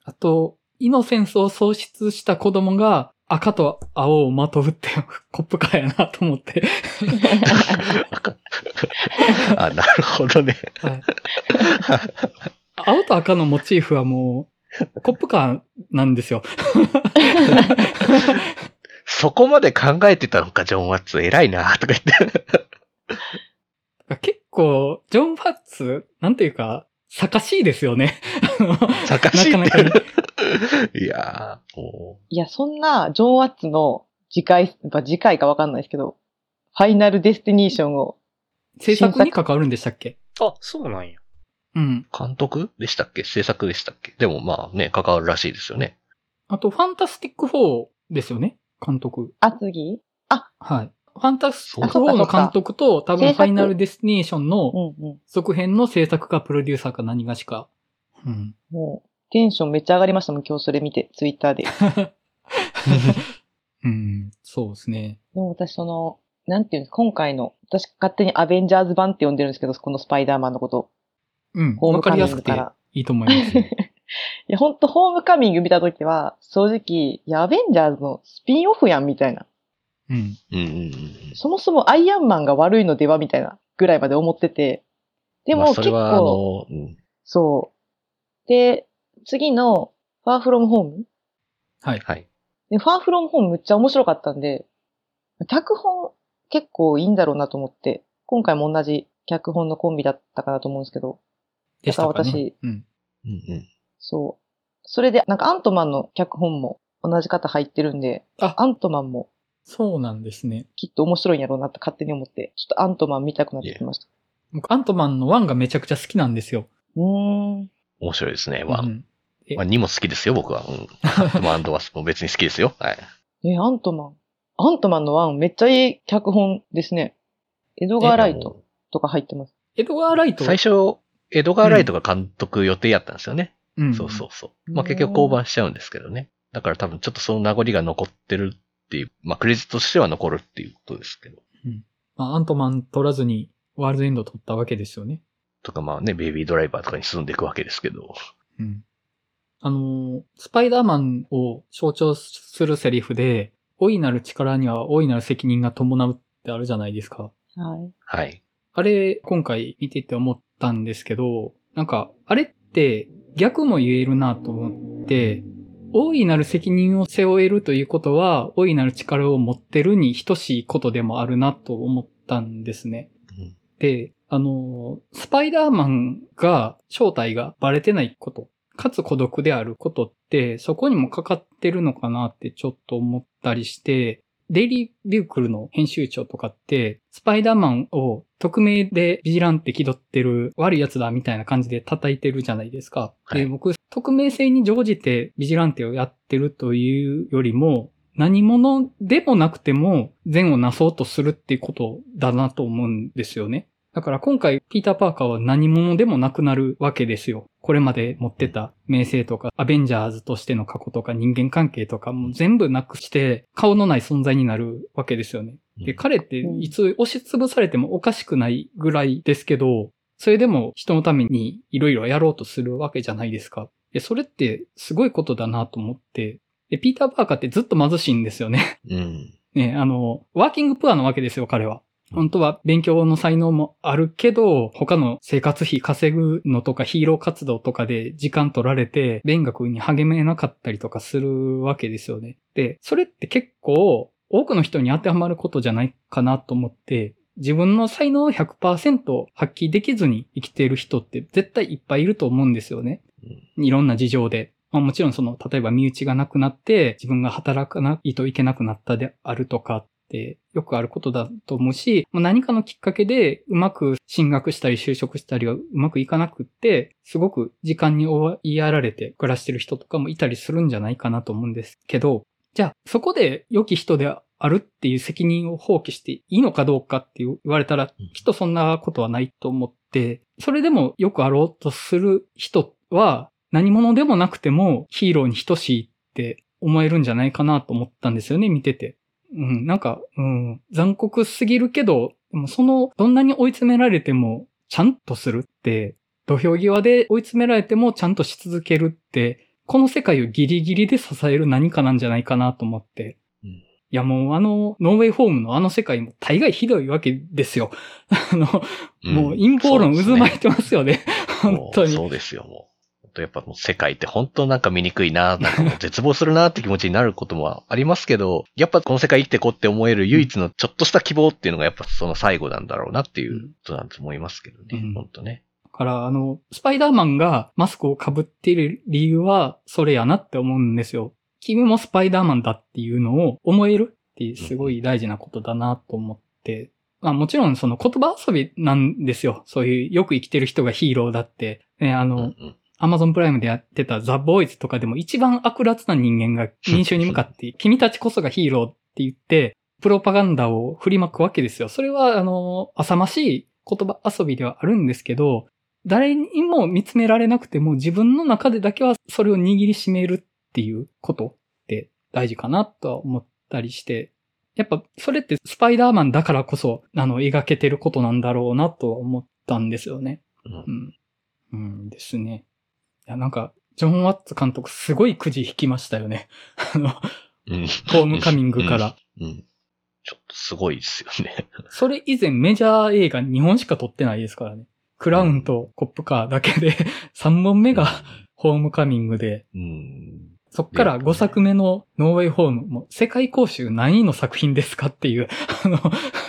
あと、イノセンスを喪失した子供が赤と青をまとうって コップカーやなと思って。あ、なるほどね。はい、青と赤のモチーフはもう、コップカーなんですよ。そこまで考えてたのか、ジョン・ワッツ。偉いな、とか言って。結構、ジョン・ファッツ、なんていうか、坂しいですよね。坂しいなかなかいやいや、そんな、ジョン・ワッツの次回、やっぱ次回かわかんないですけど、ファイナルデスティニーションを、制作に関わるんでしたっけ？あ、そうなんや。うん。う、監督でしたっけ？制作でしたっけ？でもまあね、関わるらしいですよね。あと、ファンタスティック4ですよね？監督。あ、次？はい。ファンタスティック4の監督と、多分ファイナルデスティネーションのうんうん。続編の制作かプロデューサーか何がしか。うん。もう、テンションめっちゃ上がりましたもん、今日それ見て、ツイッターで。で うん。そうですね。も私その、なんていうんですか、今回の、私勝手にアベンジャーズ版って呼んでるんですけど、このスパイダーマンのこと。うん。ホームカわかりやすくてミングから。いいと思いますよ。いや、ほんと、ホームカミング見たときは、正直、いや、アベンジャーズのスピンオフやん、みたいな。うん。うんうんうん。そもそもアイアンマンが悪いのでは、みたいなぐらいまで思ってて。でも、結構、の、うん。そう。で、次の、ファーフロムホームはい。はい。で、ファーフロムホームむっちゃ面白かったんで、脚本結構いいんだろうなと思って、今回も同じ脚本のコンビだったかなと思うんですけど、でしたかね。私うん。うんうん。そう。それで、なんかアントマンの脚本も同じ方入ってるんで、あアントマンもそうなんですね。きっと面白いんやろうなって勝手に思って、ちょっとアントマン見たくなってきました。僕、アントマンの1がめちゃくちゃ好きなんですよ。うーん。面白いですね、ワン。うんえまあ、2も好きですよ、僕は。うん。ワンドはもう別に好きですよ。はい。え、アントマン。アントマンのワンめっちゃいい脚本ですね。エドガー・ライトとか入ってます。エドガー・ライト。最初、エドガー・ライトが監督予定やったんですよね。うん、そうそうそう。まあ結局降板しちゃうんですけどね。だから多分ちょっとその名残が残ってるっていう、まあクレジットとしては残るっていうことですけど。まあ、アントマン取らずにワールドエンド取ったわけですよね。とかまあね、ベイビードライバーとかに進んでいくわけですけど。うん。あのースパイダーマンを象徴するセリフで、大いなる力には大いなる責任が伴うってあるじゃないですか。はい。はい。あれ、今回見てて思ったんですけど、なんか、あれって逆も言えるなと思って、大いなる責任を背負えるということは、大いなる力を持ってるに等しいことでもあるなと思ったんですね。うんで、あの、スパイダーマンが正体がバレてないこと、かつ孤独であることって、そこにもかかってるのかなってちょっと思ったりして、デイリービュークルの編集長とかって、スパイダーマンを匿名でビジランって気取ってる悪い奴だみたいな感じで叩いてるじゃないですか。はいで、僕、匿名性に乗じてビジランテをやってるというよりも、何者でもなくても善をなそうとするっていうことだなと思うんですよね。だから今回、ピーター・パーカーは何者でもなくなるわけですよ。これまで持ってた名声とか、アベンジャーズとしての過去とか人間関係とかも全部なくして、顔のない存在になるわけですよね。で、彼っていつ押しつぶされてもおかしくないぐらいですけど、それでも人のためにいろいろやろうとするわけじゃないですか。で、それってすごいことだなと思って、で、ピーター・パーカーってずっと貧しいんですよね。うん。ね、あの、ワーキングプアなわけですよ、彼は。本当は勉強の才能もあるけど、他の生活費稼ぐのとかヒーロー活動とかで時間取られて、勉学に励めなかったりとかするわけですよね。で、それって結構多くの人に当てはまることじゃないかなと思って、自分の才能を100%発揮できずに生きている人って絶対いっぱいいると思うんですよね。いろんな事情で。まあもちろんその、例えば身内がなくなって自分が働かないといけなくなったであるとかってよくあることだと思うし、もう何かのきっかけでうまく進学したり就職したりがうまくいかなくって、すごく時間に追いやられて暮らしてる人とかもいたりするんじゃないかなと思うんですけど、じゃあそこで良き人であるっていう責任を放棄していいのかどうかって言われたら、きっとそんなことはないと思って、それでもよくあろうとする人は、何者でもなくてもヒーローに等しいって思えるんじゃないかなと思ったんですよね、見てて。うん、なんか、うん、残酷すぎるけど、でもその、どんなに追い詰められても、ちゃんとするって、土俵際で追い詰められてもちゃんとし続けるって、この世界をギリギリで支える何かなんじゃないかなと思って。うんいやもうあの、ノーウェイホームのあの世界も大概ひどいわけですよ。あの、もう陰謀論渦巻いてますよね。本当に。そうですよ、もう。本当やっぱもう世界って本当なんか見にくいな、なんかもう絶望するなって気持ちになることもありますけど、やっぱこの世界生きてこうって思える唯一のちょっとした希望っていうのがやっぱその最後なんだろうなっていうことなんと思いますけどね、うん本当ね。だから、あの、スパイダーマンがマスクを被っている理由は、それやなって思うんですよ。君もスパイダーマンだっていうのを思えるっていうすごい大事なことだなと思って。まあもちろんその言葉遊びなんですよ。そういうよく生きてる人がヒーローだって。ね、あの、うんうんアマゾンプライムでやってたザ・ボーイズとかでも一番悪辣な人間が民衆に向かって、君たちこそがヒーローって言って、プロパガンダを振りまくわけですよ。それは、あの、浅ましい言葉遊びではあるんですけど、誰にも見つめられなくても自分の中でだけはそれを握りしめるっていうことって大事かなとは思ったりして、やっぱそれってスパイダーマンだからこそ、あの、描けてることなんだろうなとは思ったんですよね。うんうん。うんですね。いや、なんか、ジョン・ワッツ監督すごいくじ引きましたよね。あの、うん。ホームカミングから。うん。ちょっとすごいですよね。それ以前メジャー映画2本しか撮ってないですからね。クラウンとコップカーだけで 3本目がホームカミングで、うん。そっから5作目のノーウェイホームも世界公衆何位の作品ですかっていう、あの、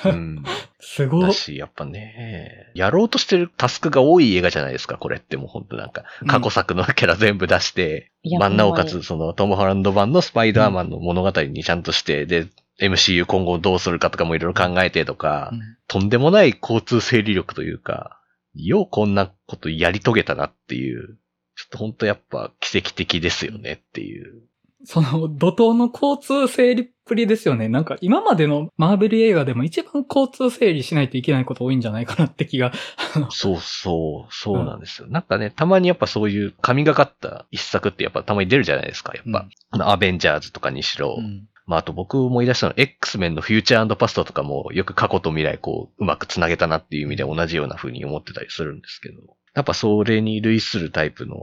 うん。すごい。だし、やっぱね、やろうとしてるタスクが多い映画じゃないですか、これってもう本当なんか、過去作のキャラ全部出して、いやまあなおかつ、そのトム・ホランド版のスパイダーマンの物語にちゃんとして、で、MCU 今後どうするかとかもいろいろ考えてとか、うん。とんでもない交通整理力というか、ようこんなことやり遂げたなっていう、ちょっと本当やっぱ奇跡的ですよねっていう。その怒涛の交通整理っぷりですよね。なんか今までのマーベル映画でも一番交通整理しないといけないこと多いんじゃないかなって気が。そうそう、そうなんですよ。なんかね、たまにやっぱそういう神がかった一作ってやっぱたまに出るじゃないですか、やっぱ。うんアベンジャーズとかにしろ。うんまあ、あと僕思い出したのは X メンのフューチャーパストとかもよく過去と未来こう、うまくつなげたなっていう意味で同じような風に思ってたりするんですけど。やっぱそれに類するタイプの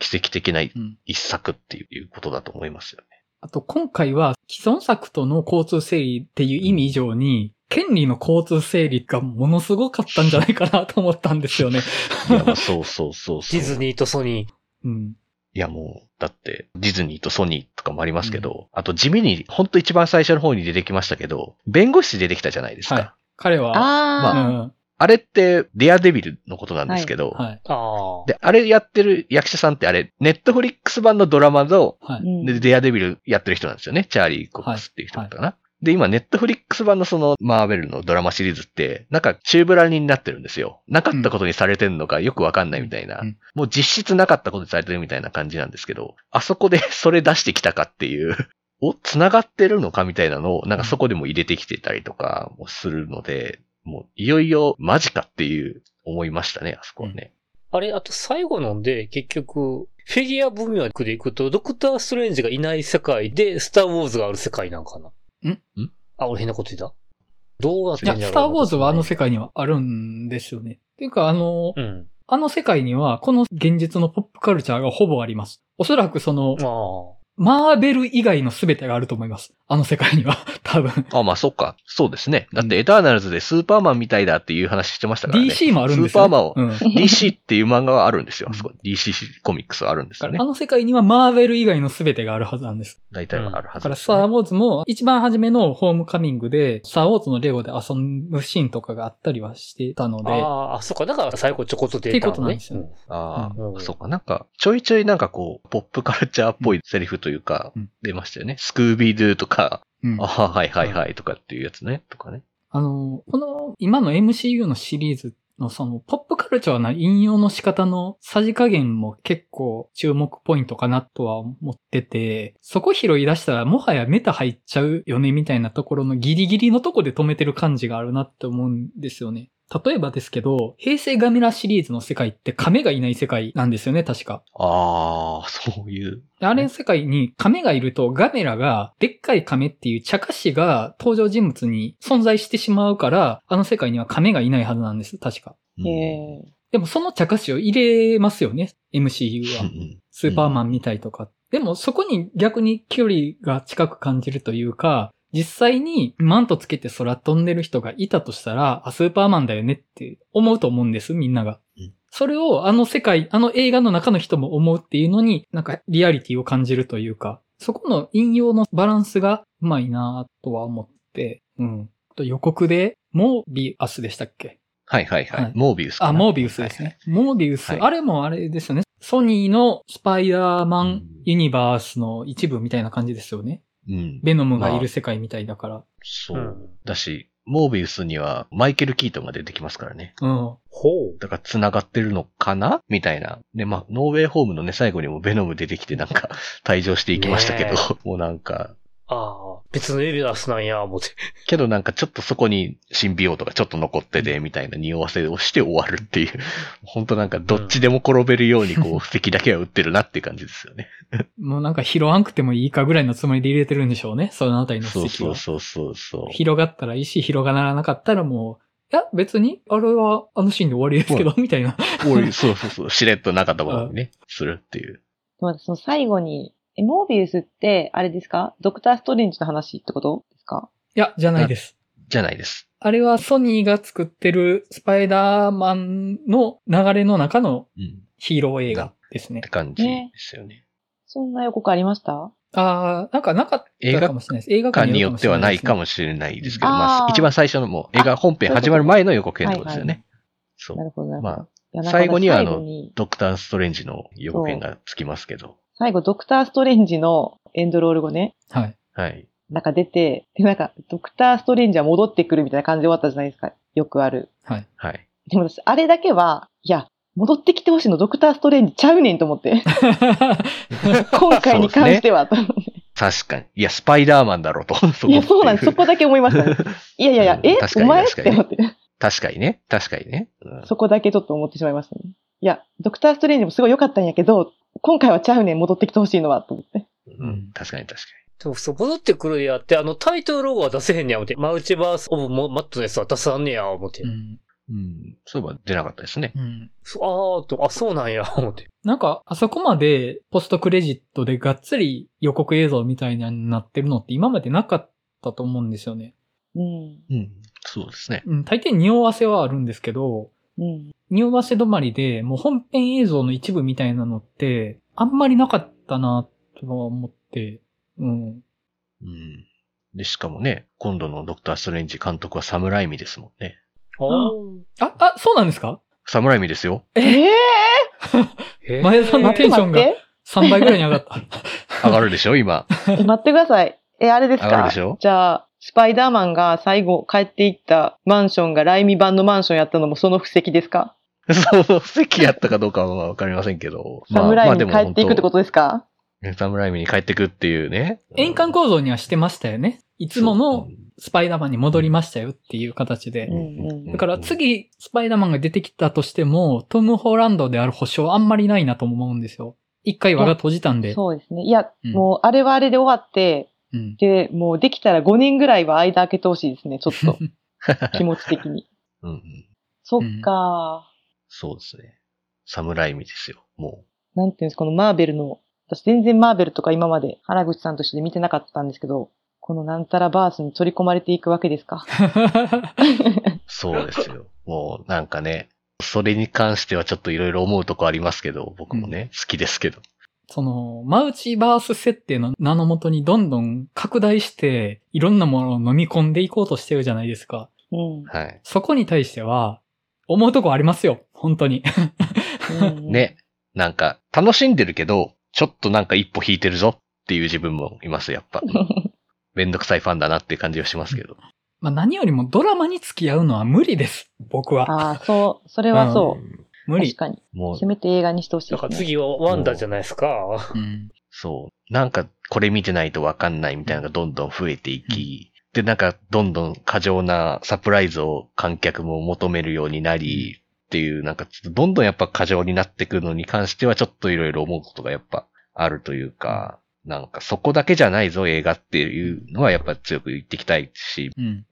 奇跡的なうん一作っていうことだと思いますよね。あと今回は既存作との交通整理っていう意味以上に、権利の交通整理がものすごかったんじゃないかなと思ったんですよね。いや、まあそうそうそうそう。ディズニーとソニー。うん。いやもう、だって、ディズニーとソニーとかもありますけど、あと地味に、ほんと一番最初の方に出てきましたけど、弁護士出てきたじゃないですか。はい彼は、ああ、うんあれって、デアデビルのことなんですけど、はい。ああ。で、あれやってる役者さんってあれ、ネットフリックス版のドラマの、はい。うんで、デアデビルやってる人なんですよね。チャーリー・コックスっていう人だったかな。で、今、ネットフリックス版のその、マーベルのドラマシリーズって、なんか、チューブラリになってるんですよ。なかったことにされてんのかよくわかんないみたいな。うんもう実質なかったことにされてるみたいな感じなんですけど、あそこで それ出してきたかっていう、お、繋がってるのかみたいなのを、なんかそこでも入れてきてたりとかもするので、もう、いよいよマジかっていう、思いましたね、あそこはね。あれ、あと最後ので、結局、フィギュア文脈でいくと、ドクター・ストレンジがいない世界で、スター・ウォーズがある世界なんかなん？ん？あ、俺変なこと言った？どうなっていや、んやろうスターウォーズはあの世界にはあるんですよね。っていうか、あの、うん。あの世界には、この現実のポップカルチャーがほぼあります。おそらくその、ああ。マーベル以外の全てがあると思います。あの世界には。多分。あ、まあそっか。そうですね。だってエターナルズでスーパーマンみたいだっていう話してましたからね。DC もあるんですよ、スーパーマンをうん。DC っていう漫画はあるんですよ。うんあそこ DC コミックスはあるんですよねあ。の世界にはマーベル以外の全てがあるはずなんです。大体はあるはだから、ずですね、スター・ウォーズも一番初めのホームカミングで、スター・ウォーズのレゴで遊ぶシーンとかがあったりはしてたので、ああ、そっか。だから最後ちょこっと出たのね。っていうことなんですよああ、うんそうか。なんか、ちょいちょいなんかこう、ポップカルチャーっぽいセリフというかうん、出ましたよね。スクービードゥとか、うんああ、はいはいはいとかっていうやつね。とかね。あの、この今の MCU のシリーズのそのポップカルチャーな引用の仕方のさじ加減も結構注目ポイントかなとは思ってて、そこ拾い出したらもはやメタ入っちゃうよねみたいなところのギリギリのとこで止めてる感じがあるなって思うんですよね。例えばですけど、平成ガメラシリーズの世界って亀がいない世界なんですよね、確か。ああ、そういう。あれの世界に亀がいるとガメラがでっかい亀っていう茶化しが登場人物に存在してしまうから、あの世界には亀がいないはずなんです、確か。うんへえ。でもその茶化しを入れますよね、MCU は。スーパーマンみたいとか。でもそこに逆に距離が近く感じるというか、実際にマントつけて空飛んでる人がいたとしたら、あ、スーパーマンだよねって思うと思うんです、みんながうん。それをあの世界、あの映画の中の人も思うっていうのに、なんかリアリティを感じるというか、そこの引用のバランスがうまいなとは思って、うん。あと予告で、モービアスでしたっけ？はいはいはい。はいモービウスあ、モービウスですね。。モービウス、はいあれもあれですよね。ソニーのスパイダーマうんンユニバースの一部みたいな感じですよね。うん。ベノムがいる世界みたいだから。そうう。だし、モービウスにはマイケル・キートンが出てきますからね。うん。ほう。だから繋がってるのかな？みたいな。で、まあ、ノーウェイホームのね、最後にもベノム出てきてなんか退場していきましたけど、ねもうなんか、ああ、別のエビダスなんや、思って。けどなんかちょっとそこにシンビオートがちょっと残ってて、みたいな匂わせをして終わるっていう。本当なんかどっちでも転べるようにこう、布石だけは打ってるなっていう感じですよね。もうなんか拾わんくてもいいかぐらいのつもりで入れてるんでしょうね。そのあたりのそう布石は。そうそうそうそう。広がったらいいし、広がらなかったらもう、いや、別に、あれはあのシーンで終わりですけど、みたいな。俺、そうそうそう、しれっとなかったものにね、するっていう。まあその最後に、え、モービウスって、あれですか？ドクターストレンジの話ってこと？ですか？いや、じゃないです。じゃないです。あれはソニーが作ってるスパイダーマンの流れの中のうん。っヒーロー映画ですねて。感じですよね。そんな予告ありました？ああ、なんかなかったかもしれないです。映画館に館によってはないかももしれないですけど、まあ、一番最初のもう映画本編始まる前の予告編ってことですよね。そうな。るほど、なるほど。まあ最後にはあのドクターストレンジの予告編がつきますけど。最後、ドクターストレンジのエンドロール後ね、しれない。はい。なんか出て、で、なんか、ドクターストレンジは戻ってくるみたいな感じで終わったじゃないですか。よくある。はい。はい。はい。でも私、あれだけは、いや、戻ってきてほしいのドクターストレンジちゃうねんと思って。今回に関しては。と思って確かに。いや、スパイダーマンだろうと。そ いや、そうなんです。そこだけ思いましたね。いやいやいや、え？確かにお前？っ確かにて思って。確かにね。確かにね。うんそこだけちょっと思ってしまいましたね。いや、ドクターストレンジもすごい良かったんやけど、今回はちゃうねん、戻ってきてほしいのは、と思って。うん。確かに確かでもそう、戻ってくるやって、あのタイトルロゴは出せへんねや思って、マルチバースオブモマットネスは出さんねや思って。うん。に。うん。そういえば出なかったですね。うん。そあーと、あ、そうなんや、思って。なんか、あそこまでポストクレジットでがっつり予告映像みたいになってるのって今までなかったと思うんですよね。うん。うん。そうですね。うん、大抵匂わせはあるんですけど、うん。匂わせ止まりで、もう本編映像の一部みたいなのって、あんまりなかったな、とは思って、うん。うん。で、しかもね、今度のドクターストレンジ監督はサムライミですもんね。あーあ、あ、そうなんですか？サムライミですよ。えええー？前田さんのテンションが待って。3倍ぐらいに上がった。上がるでしょ今。え、待ってください。え、あれですか？上がるでしょじゃあ、スパイダーマンが最後帰っていったマンションがライミ版のマンションやったのもその布石ですか？その席やったかどうかはわかりませんけど。サムライミに帰っていくってとことですか？サムライミに帰ってくっていうね。円環構造にはしてましたよね。いつものうんスパイダーマンに戻りましたよっていう形で。だから次、スパイダーマンが出てきたとしても、トム・ホランドである保証あんまりないなと思うんですよ。一回輪が閉じたんで。そうですね。いや、うんもうあれはあれで終わって、うん。で、もうできたら5年ぐらいは間開けてほしいですね、ちょっと。気持ち的に。うんうん。そっか、そうですね。サムライミですよ。もなんていうんですか、このマーベルの、私全然マーベルとか今まで原口さんとして見てなかったんですけど、このなんたらバースに取り込まれていくわけですか。う、そうですよ。もうなんかね、それに関してはちょっといろいろ思うとこありますけど、僕もね、好きですけど。その、マウチバース設定の名のもとにどんどん拡大して、いろんなものを飲み込んでいこうとしてるじゃないですか。うん。はい。そこに対しては、思うとこありますよ。本当に。うん。ね。なんか、楽しんでるけど、ちょっとなんか一歩引いてるぞっていう自分もいます、やっぱ。めんどくさいファンだなっていう感じはしますけど。まあ何よりもドラマに付き合うのは無理です。僕は。ああ、そう、それはそう。無理確。かに。もうせ、めて映画にしてほしいね。だから次はワンダじゃないですか。うん。そう。なんか、これ見てないとわかんないみたいなのがどんどん増えていき、で、なんか、どんどん過剰なサプライズを観客も求めるようになり、っていう、なんか、ちょっとどんどんやっぱ過剰になってくるのに関しては、ちょっといろいろ思うことがやっぱあるというか、なんか、そこだけじゃないぞ、映画っていうのはやっぱ強く言っていきたいし、うん。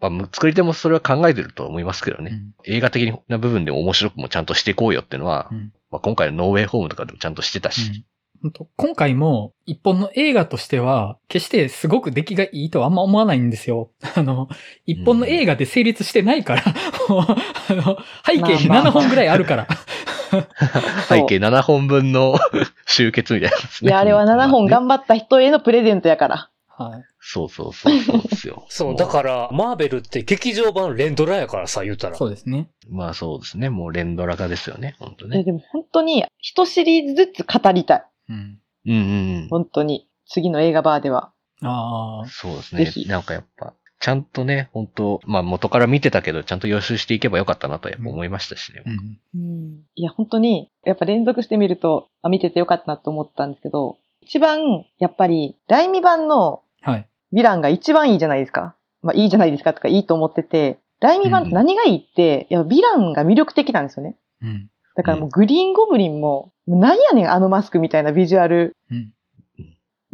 まあ、作り手もそれは考えてると思いますけどね。うん映画的な部分でも面白くもちゃんとしていこうよっていうのは、うんまあ、今回のノーウェイホームとかでもちゃんとしてたし、本当今回も一本の映画としては、決してすごく出来がいいとはあんま思わないんですよ。あの、一本の映画で成立してないから、背景にまあまあ7本ぐらいあるから。背景7本分の集結みたいなですね。いや、あれは7本ね頑張った人へのプレゼントやから。はい。そうそうそうそうですよ。そう、だから、マーベルって劇場版連ドラやからさ、言うたら。そうですね。まあそうですね。もう連ドラ化ですよね。本当えね。でも本当に、一シリーズずつ語りたい。うん。うんうん本当に。次の映画バーでは。ああうん。。そうですぜひね。なんかやっぱ、ちゃんとね、本当まあ元から見てたけど、ちゃんと予習していけばよかったなとやっぱ思いましたしね。うん。うん。いや、本当に、やっぱ連続してみると、あ見ててよかったなと思ったんですけど、一番、やっぱり、第2版のはい。ヴィランが一番いいじゃないですか。まあ、いいじゃないですかとかいいと思ってて、第2版って何がいいって、やっぱヴィランが魅力的なんですよね。うん。だからもうグリーンゴブリンも、もう何やねんあのマスクみたいなビジュアルうん。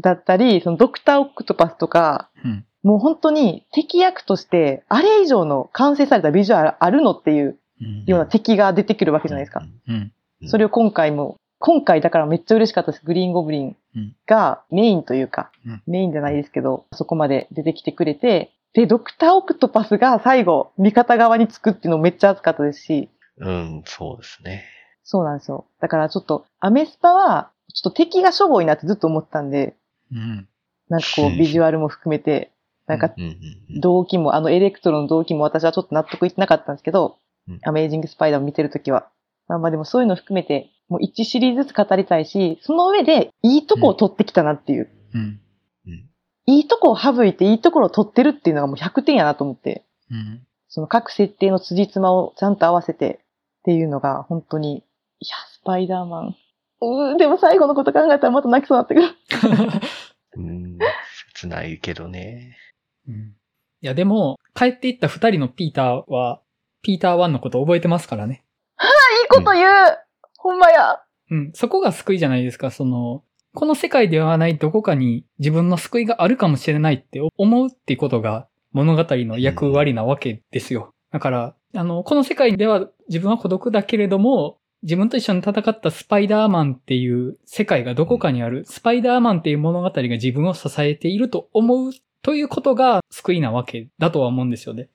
だったり、そのドクターオクトパスとか、うん。もう本当に敵役として、あれ以上の完成されたビジュアルあるのっていううんような敵が出てくるわけじゃないですか。うん。うんそれを今回も、今回だからめっちゃ嬉しかったです。グリーンゴブリンがメインというか、うんメインじゃないですけど、そこまで出てきてくれて、で、ドクターオクトパスが最後、味方側につくっていうのめっちゃ熱かったですし、うん、そうですね。そうなんですよ。だからちょっと、アメスパは、ちょっと敵がしょぼいなってずっと思ってたんで、うん。なんかこう、ビジュアルも含めて、なんか動機も、あのエレクトロの動機も私はちょっと納得いってなかったんですけど、うんアメージングスパイダーを見てるときは。まあまあでもそういうの含めて、もう1シリーズずつ語りたいし、その上でいいとこを取ってきたなっていう。うん。うんいいとこを省いていいところを取ってるっていうのがもう100点やなと思って、うん。その各設定の辻褄をちゃんと合わせてっていうのが本当に、いや、スパイダーマン。うーでも最後のこと考えたらまた泣きそうになってくる。うん、切ないけどね。うんいや、でも、帰っていった二人のピーターは、ピーター1のこと覚えてますからね。いいこと言う、ほんまやうん。そこが救いじゃないですか。その、この世界ではないどこかに自分の救いがあるかもしれないって思うっていうことが物語の役割なわけですよ。だから、あの、この世界では自分は孤独だけれども、自分と一緒に戦ったスパイダーマンっていう世界がどこかにある、スパイダーマンっていう物語が自分を支えていると思うということが救いなわけだとは思うんですよね。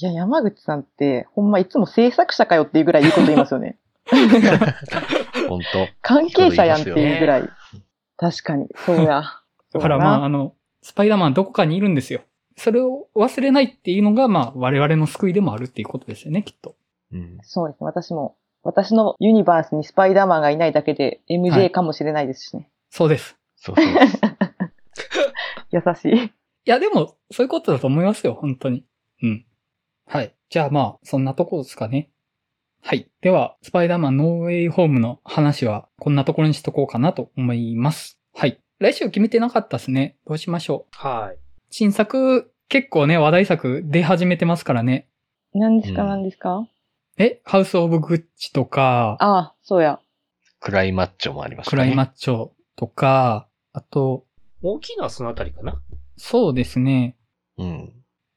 いや、山口さんって、ほんまいつも制作者かよっていうぐらいいいこと言いますよね。本当関係者やんっていうぐらい。確かに、そうや。だからまあ、あの、スパイダーマンどこかにいるんですよ。それを忘れないっていうのが、まあ、我々の救いでもあるっていうことですよね、きっと。うん。そうですね。私も、私のユニバースにスパイダーマンがいないだけでは MJ いかもしれないですしね。そうです。そうそうです。優しい。いや、でも、そういうことだと思いますよ、本当に。うん。はい。じゃあまあ、そんなところですかね。はい。では、スパイダーマンノーウェイホームの話は、こんなところにしとこうかなと思います。はい。来週決めてなかったですね。どうしましょう。はい。新作、結構ね、話題作出始めてますからね。何ですか、うん何ですか？え、ハウス・オブ・グッチとか、ああ、そうや。クライマッチョもありますクライマッッチョとか、あと、大きいのはそのあたりかな。そうですね。うん。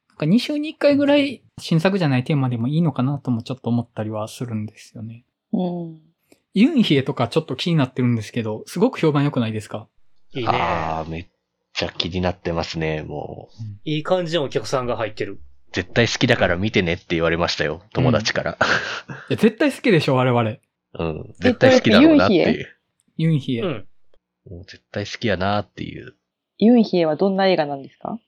なんか2週に1回ぐらい新作じゃないテーマでもいいのかなともちょっと思ったりはするんですよね。うん。ユンヒエとかちょっと気になってるんですけど、すごく評判良くないですかいいね。ああ、めっちゃ気になってますね、もう。いい感じのお客さんが入ってる。絶対好きだから見てねって言われましたよ、友達から。いや、絶対好きでしょ、我々。うん。絶対好きだろうなってえっという。ユンヒエ。うん。もう絶対好きやなっていう。ユンヒエはどんな映画なんですか？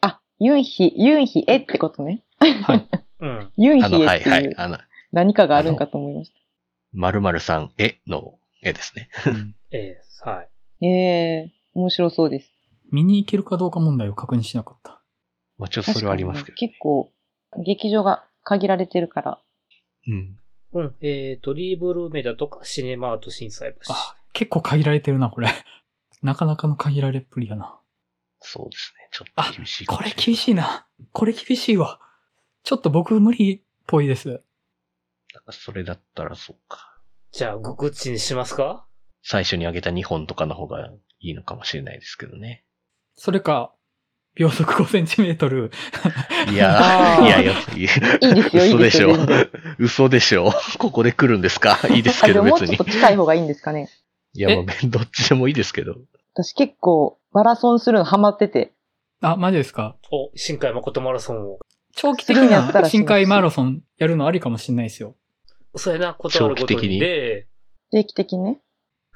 あ、ユンヒ、ユンヒエってことね。はい。うん。ユンあの、ヒエってはいはいい。うあの、何かがあるんかと思いまし〇〇さん絵の絵ですね。うんええはい。た。ええ面白そうです。見に行けるかどうか問題を確認しなかった。まあちょっとそれはありますけど。確かに結構、劇場が限られてるから。うん。うん。えっ、と、リーブルーメダとかシネマート震災橋。あ、結構限られてるな、これ。なかなかの限られっぷりやな。そうですね。ちょっと厳しいかこれ。厳しいな。これ厳しいわ。ちょっと僕無理っぽいです。それだったらそうか。じゃあ、ググッチにしますか？最初に挙げた2本とかの方がいいのかもしれないですけどね。それか、秒速5センチメートル。いやあーー、いやいや、いいですよ、いいですよ。嘘でしょ。嘘でしょここで来るんですか？いいですあ、けどでももう別にちょっと。近い方がいいんですかね。いや、まあ、どっちでもいいですけど。私結構、マラソンするのハマってて。あ、マジですか？お、新海誠マラソンを。長期的するんやったらな深海マラソンやるのありかもしれないですよ。そうやな、ことあるごと長期的にに。で、定期的に？ね。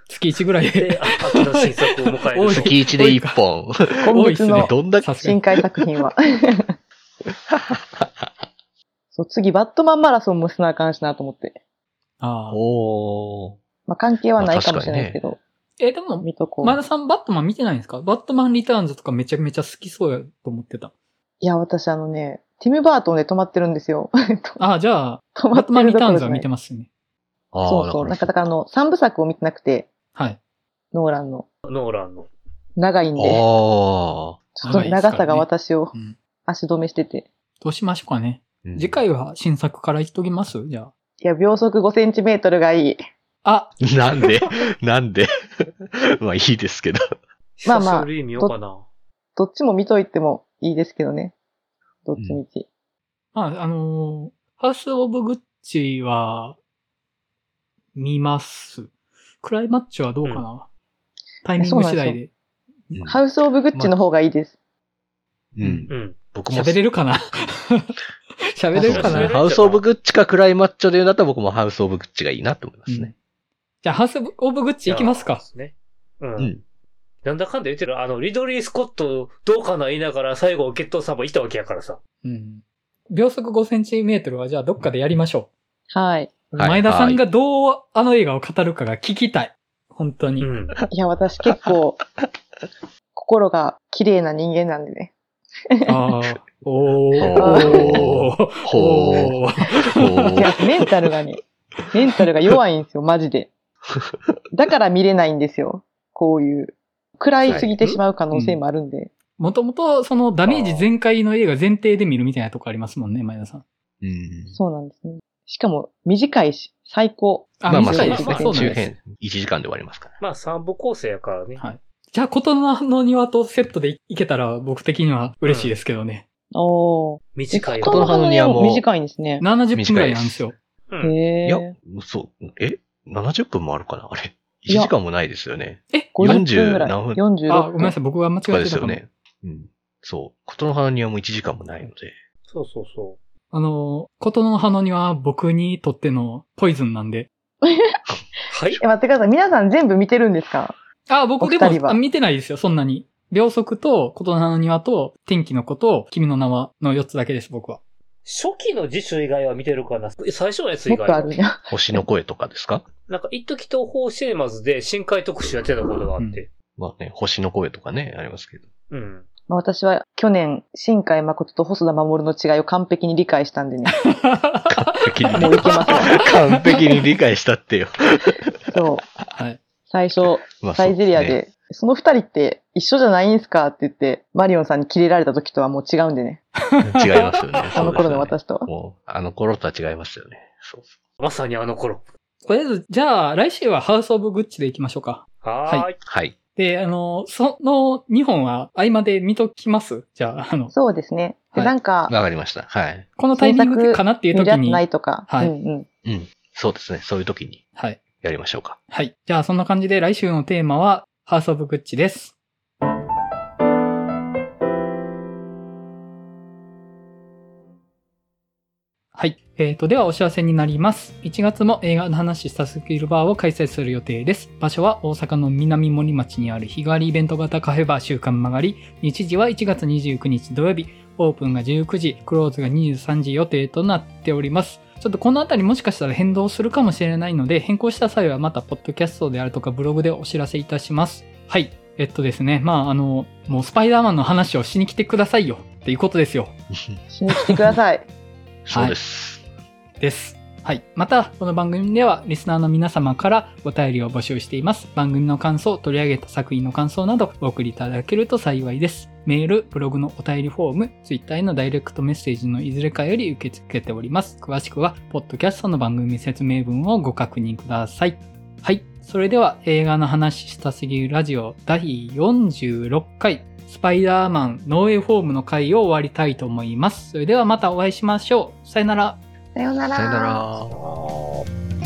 月1ぐらいで。新作を迎える と。月1で1本。今多いっすね月の。深海作品は。そう、次、バットマンマラソンもしなあかんしなと思って。ああ。おー。まあ、関係はないかもしれないですけど、え、でも、見とこう。前田さんバットマン見てないんですか？バットマンリターンズとかめちゃめちゃ好きそうやと思ってた。いや、私あのね、ティム・バートンで止まってるんですよ。ああ、じゃあ、止まってバットマンるどころじゃないリターンズは見てますね。ああ、そうそう。なんかだからあの、三部作を見てなくて、はい。ノーランの。ノーランの。長いんで、ちあょっと長さが私をうん。足止めしてて。どうしましょうかね。あ。次回は新作から言っときます？じゃあ。いや、秒速5センチメートルがいい。あ、なんで？なんで？まあいいですけど。まあまあ。どっちも見といてもいいですけどね。どっちみち？まあ、あのーハウス・オブ・グッチは、見ます。クライマッチはどうかな、タイミング次第で。うんハウス・オブ・グッチの方がいいです。うん。うん。僕も 喋れるかな？喋れるかな？喋れるハウスオブグッチかクライマッチョで言うんだったら僕もハウスオブグッチがいいなと思いますね。じゃあ、ハウス・オブ・グッチ行きますか。そうですね。う。うんん。なんだかんだ言ってる、あの、リドリー・スコットどうかな言いながら最後、ゲットサバ行ったわけやからさ。うん。秒速5センチメートルはじゃあどっかでやりましょはい。う。はい前田さんがどうあの映画を語るかが聞きたい。本当に。うん。いや、私結構、心が綺麗な人間なんでね。ああ。おー。ほおー。ほおー。ほいや、メンタルがね、メンタルが弱いんですよ、マジで。だから見れないんですよ。こういう。食らいすぎてしまう可能性もあるんで。もともと、そのダメージ全開の映画前提で見るみたいなとこありますもんね、前田さん。うん。そうなんですね。しかも、短いし、最高。あ、まあまあ短いですね。そうですね。中そうなんです。編、1時間で終わりますから。まあ、三部構成やからね。はい。じゃあ、琴の庭とセットでいけたら僕的には嬉しいですけどね。おー。短いことの庭も短いんですね。70分くらいなんですよ。うん。へいやえ。、そう、え ?70 分もあるかな？あれ。1いや時間もないですよね。え50分ぐらい。40何分46あ、ごめんなさい。僕が間違えてたかも。ですよね。うん。そう。ことの花にはもう1時間もないので。そうそうそあの、琴の葉の庭は僕にとってのポイズンなんで。う。はい？え、待ってください。皆さん全部見てるんですか？あ、僕でもあ見てないですよ、そんなに。秒速と、琴の葉の庭と、天気の子と、君の名はの4つだけです、僕は。初期の辞書以外は見てるかな最初のやつ以外は。星の声とかですか？なんか、一時東方シネマズで深海特集やってたことがあって。まあね、星の声とかね、ありますけど。うん。まあ私は去年、新海誠と細田守の違いを完璧に理解したんでね。完璧に、もういけま完璧に理解したってよ。そう。はい。最初、まあサイゼリアで、その二人って一緒じゃないんすか？って言って、マリオンさんにキレられた時とはもう違うんでね。違いますよね。あの頃の私とは。もう、あの頃とは違いますよね。そうそまさにあの頃。とりあえず、じゃあ、来週はハウス・オブ・グッチで行きましょうか。はーい。う。はい。で、あの、その2本は合間で見ときます？じゃあ、あの、そうですね。で、はいなんか、わかりました。はい。このタイミングかなっていう時に。ないとか。はいうんうん。うん。そうですね。そういう時にはい。やりましょうか。はい。じゃあ、そんな感じで来週のテーマは、ハウス・オブ・グッチです。はい。えーと、ではお知らせになります。1月も映画の話したスキルバーを開催する予定です。場所は大阪の南森町にある日替わりイベント型カフェバー週刊曲がり。日時は1月29日土曜日。オープンが19時、クローズが23時予定となっております。ちょっとこのあたりもしかしたら変動するかもしれないので、変更した際はまたポッドキャストであるとかブログでお知らせいたします。はい。えっとですね、まああの、もうスパイダーマンの話をしに来てくださいよっていうことですよ。しに来てください。そうです。です。はい。また、この番組ではリスナーの皆様からお便りを募集しています。番組の感想、取り上げた作品の感想などお送りいただけると幸いです。メール、ブログのお便りフォーム、ツイッターへのダイレクトメッセージのいずれかより受け付けております。詳しくは、ポッドキャストの番組説明文をご確認ください。はい。それでは、映画の話したすぎるラジオ第46回、スパイダーマンノーウェイフォームの回を終わりたいと思います。それではまたお会いしましょう。さよなら。さようなら。さよなら。